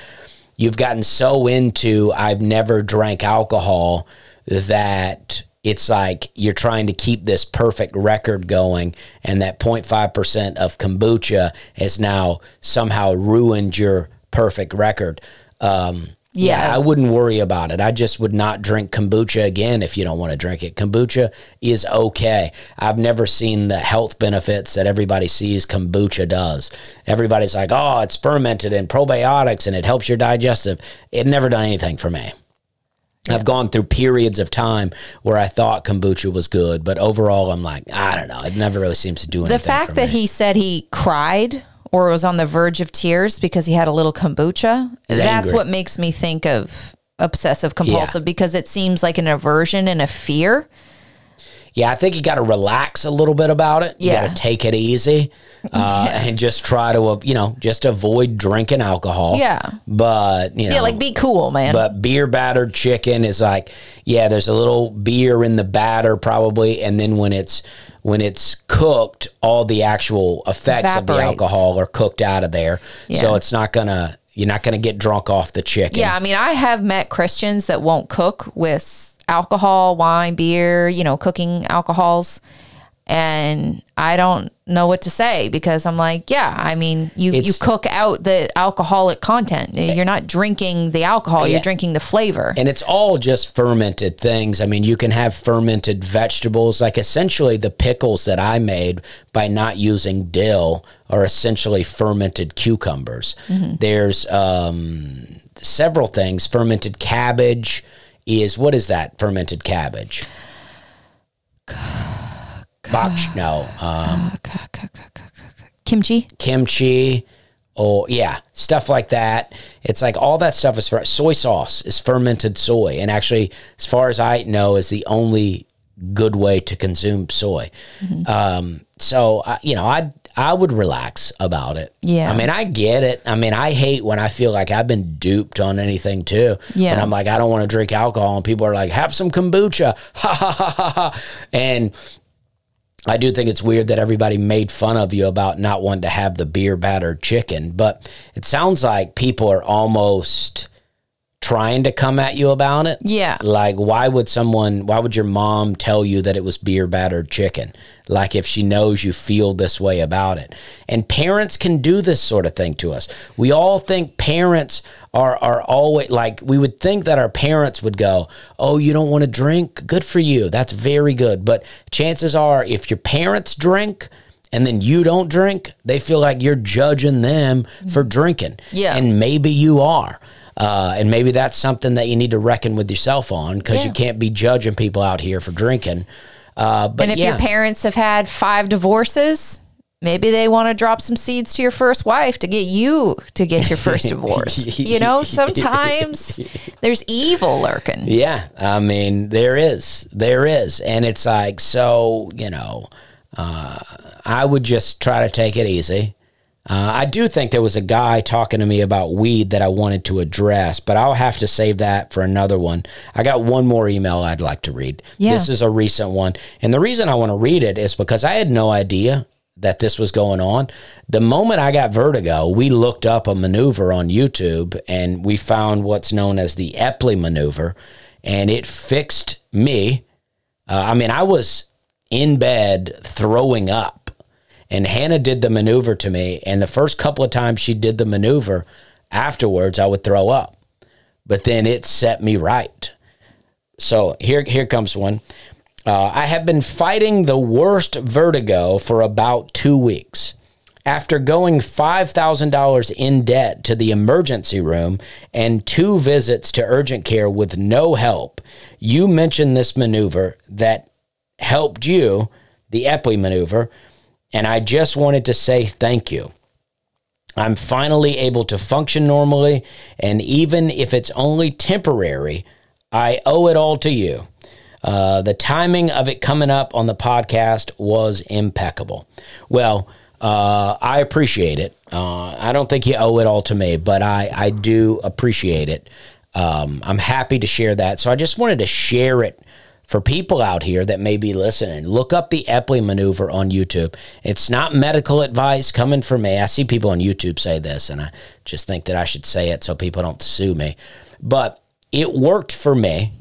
you've gotten so into I've never drank alcohol that it's like you're trying to keep this perfect record going, and that 0.5% of kombucha has now somehow ruined your perfect record. Um, yeah. Yeah. I wouldn't worry about it. I just would not drink kombucha again if you don't want to drink it. Kombucha is okay. I've never seen the health benefits that everybody sees kombucha does. Everybody's like, oh, it's fermented and probiotics and it helps your digestive. It never done anything for me. I've gone through periods of time where I thought kombucha was good, but overall, I'm like, I don't know. It never really seems to do anything. The fact that he said he cried or was on the verge of tears because he had a little kombucha, that's what makes me think of obsessive compulsive because it seems like an aversion and a fear. Yeah, I think you got to relax a little bit about it. You Yeah. got to take it easy uh, and just try to, uh, you know, just avoid drinking alcohol. Yeah. But, you know, Yeah, like be cool, man. but beer battered chicken is like, yeah, there's a little beer in the batter probably. And then when it's, when it's cooked, all the actual effects of the alcohol are cooked out of there. So it's not going to, you're not going to get drunk off the chicken. yeah, I mean, I have met Christians that won't cook with alcohol, wine, beer, you know, cooking alcohols. And I don't know what to say because I'm like, yeah, I mean, you, you cook out the alcoholic content. You're not drinking the alcohol, Yeah. you're drinking the flavor. And it's all just fermented things. I mean, you can have fermented vegetables. Like essentially, the pickles that I made by not using dill are essentially fermented cucumbers. There's um, several things. Fermented cabbage is what is that? Fermented cabbage. Bok, no, um, Kimchi? kimchi or yeah stuff like that it's like all that stuff is for soy sauce is fermented soy and actually as far as i know is the only good way to consume soy. Mm-hmm. Um, so I, you know, I I would relax about it. Yeah. I mean, I get it. I mean, I hate when I feel like I've been duped on anything too. Yeah. And I'm like, I don't want to drink alcohol, and people are like, have some kombucha, ha ha ha ha ha, and. I do think it's weird that everybody made fun of you about not wanting to have the beer battered chicken, but it sounds like people are almost trying to come at you about it. Yeah. Like, why would someone, why would your mom tell you that it was beer battered chicken? Like, if she knows you feel this way about it. And parents can do this sort of thing to us. We all think parents are, are always like, we would think that our parents would go, Oh, you don't want to drink? Good for you. That's very good. But chances are, if your parents drink, and then you don't drink, they feel like you're judging them for drinking. Yeah. And maybe you are. Uh, and maybe that's something that you need to reckon with yourself on because Yeah. you can't be judging people out here for drinking. Uh, but And if yeah, your parents have had five divorces, maybe they want to drop some seeds to your first wife to get you to get your first divorce. you know, sometimes there's evil lurking. yeah, I mean, there is, there is. And it's like, so, you know, uh, I would just try to take it easy. Uh, I do think there was a guy talking to me about weed that I wanted to address, but I'll have to save that for another one. I got one more email I'd like to read. Yeah. This is a recent one. And the reason I want to read it is because I had no idea that this was going on. The moment I got vertigo, we looked up a maneuver on YouTube and we found what's known as the Epley maneuver, and it fixed me. Uh, I mean, I was in bed throwing up and Hannah did the maneuver to me. And the first couple of times she did the maneuver, afterwards I would throw up. But then it set me right. So here, here comes one. Uh, I have been fighting the worst vertigo for about two weeks. After going $5,000 in debt to the emergency room and two visits to urgent care with no help, you mentioned this maneuver that helped you, the Epley maneuver, and I just wanted to say thank you. I'm finally able to function normally, and even if it's only temporary, I owe it all to you. Uh, the timing of it coming up on the podcast was impeccable. Well, uh, I appreciate it. Uh, I don't think you owe it all to me, but I, I do appreciate it. Um, I'm happy to share that. So I just wanted to share it for people out here that may be listening. Look up the Epley maneuver on YouTube. It's not medical advice coming from me. I see people on YouTube say this, and I just think that I should say it so people don't sue me. But it worked for me.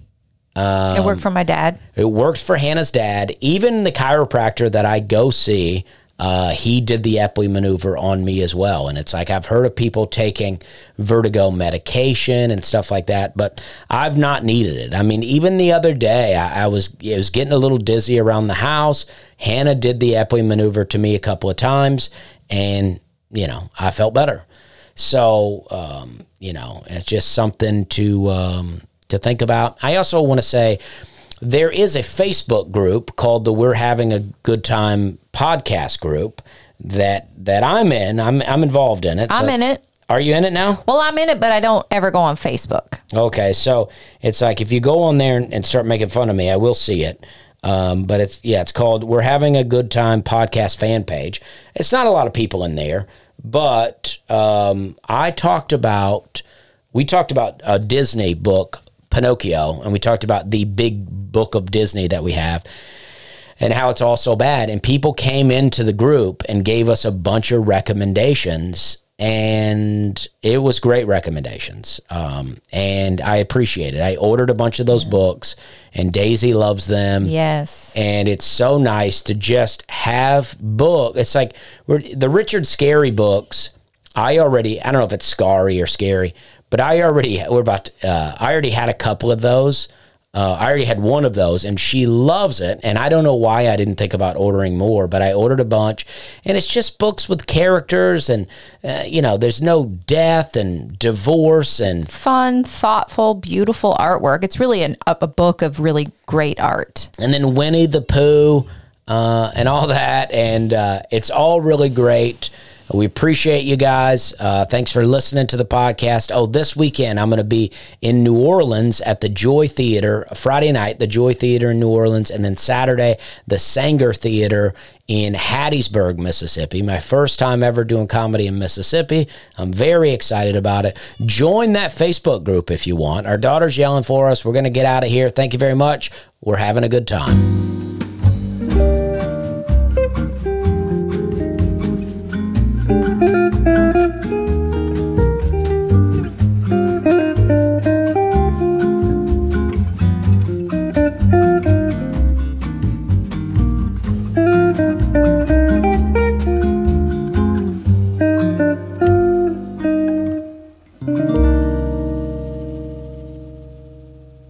it worked um, for my dad. It worked for Hannah's dad. Even the chiropractor that I go see, uh, he did the Epley maneuver on me as well. And it's like I've heard of people taking vertigo medication and stuff like that, but I've not needed it. I mean, even the other day, I, I was I was getting a little dizzy around the house. Hannah did the Epley maneuver to me a couple of times, and you know I felt better. So um, you know, it's just something to um, to think about. I also want to say there is a Facebook group called the We're Having a Good Time podcast group that that I'm in. I'm I'm involved in it. I'm in it. Are you in it now? Well, I'm in it, but I don't ever go on Facebook. Okay, so it's like if you go on there and start making fun of me, I will see it. Um, but it's yeah, it's called "We're Having a Good Time" podcast fan page. It's not a lot of people in there, but um, I talked about we talked about a Disney book, Pinocchio, and we talked about the big book of Disney that we have and how it's all so bad. And people came into the group and gave us a bunch of recommendations, and it was great recommendations. Um, and I appreciate it. I ordered a bunch of those books, and Daisy loves them. Yes. And it's so nice to just have book. It's like we're, the Richard Scarry books. I already, I don't know if it's Scary or Scary, but I already, we're about, to, uh, I already had a couple of those. Uh, I already had one of those, and she loves it. And I don't know why I didn't think about ordering more, but I ordered a bunch. And it's just books with characters, and uh, you know, there's no death and divorce and Fun, thoughtful, beautiful artwork. It's really an, a, a book of really great art. and then Winnie the Pooh uh, and all that, and uh, it's all really great. We appreciate you guys. Uh, thanks for listening to the podcast. Oh, this weekend I'm going to be in New Orleans at the Joy Theater, Friday night, the Joy Theater in New Orleans, and then Saturday, the Saenger Theater in Hattiesburg, Mississippi. My first time ever doing comedy in Mississippi. I'm very excited about it. Join that Facebook group if you want. Our daughter's yelling for us. We're going to get out of here. Thank you very much. We're having a good time.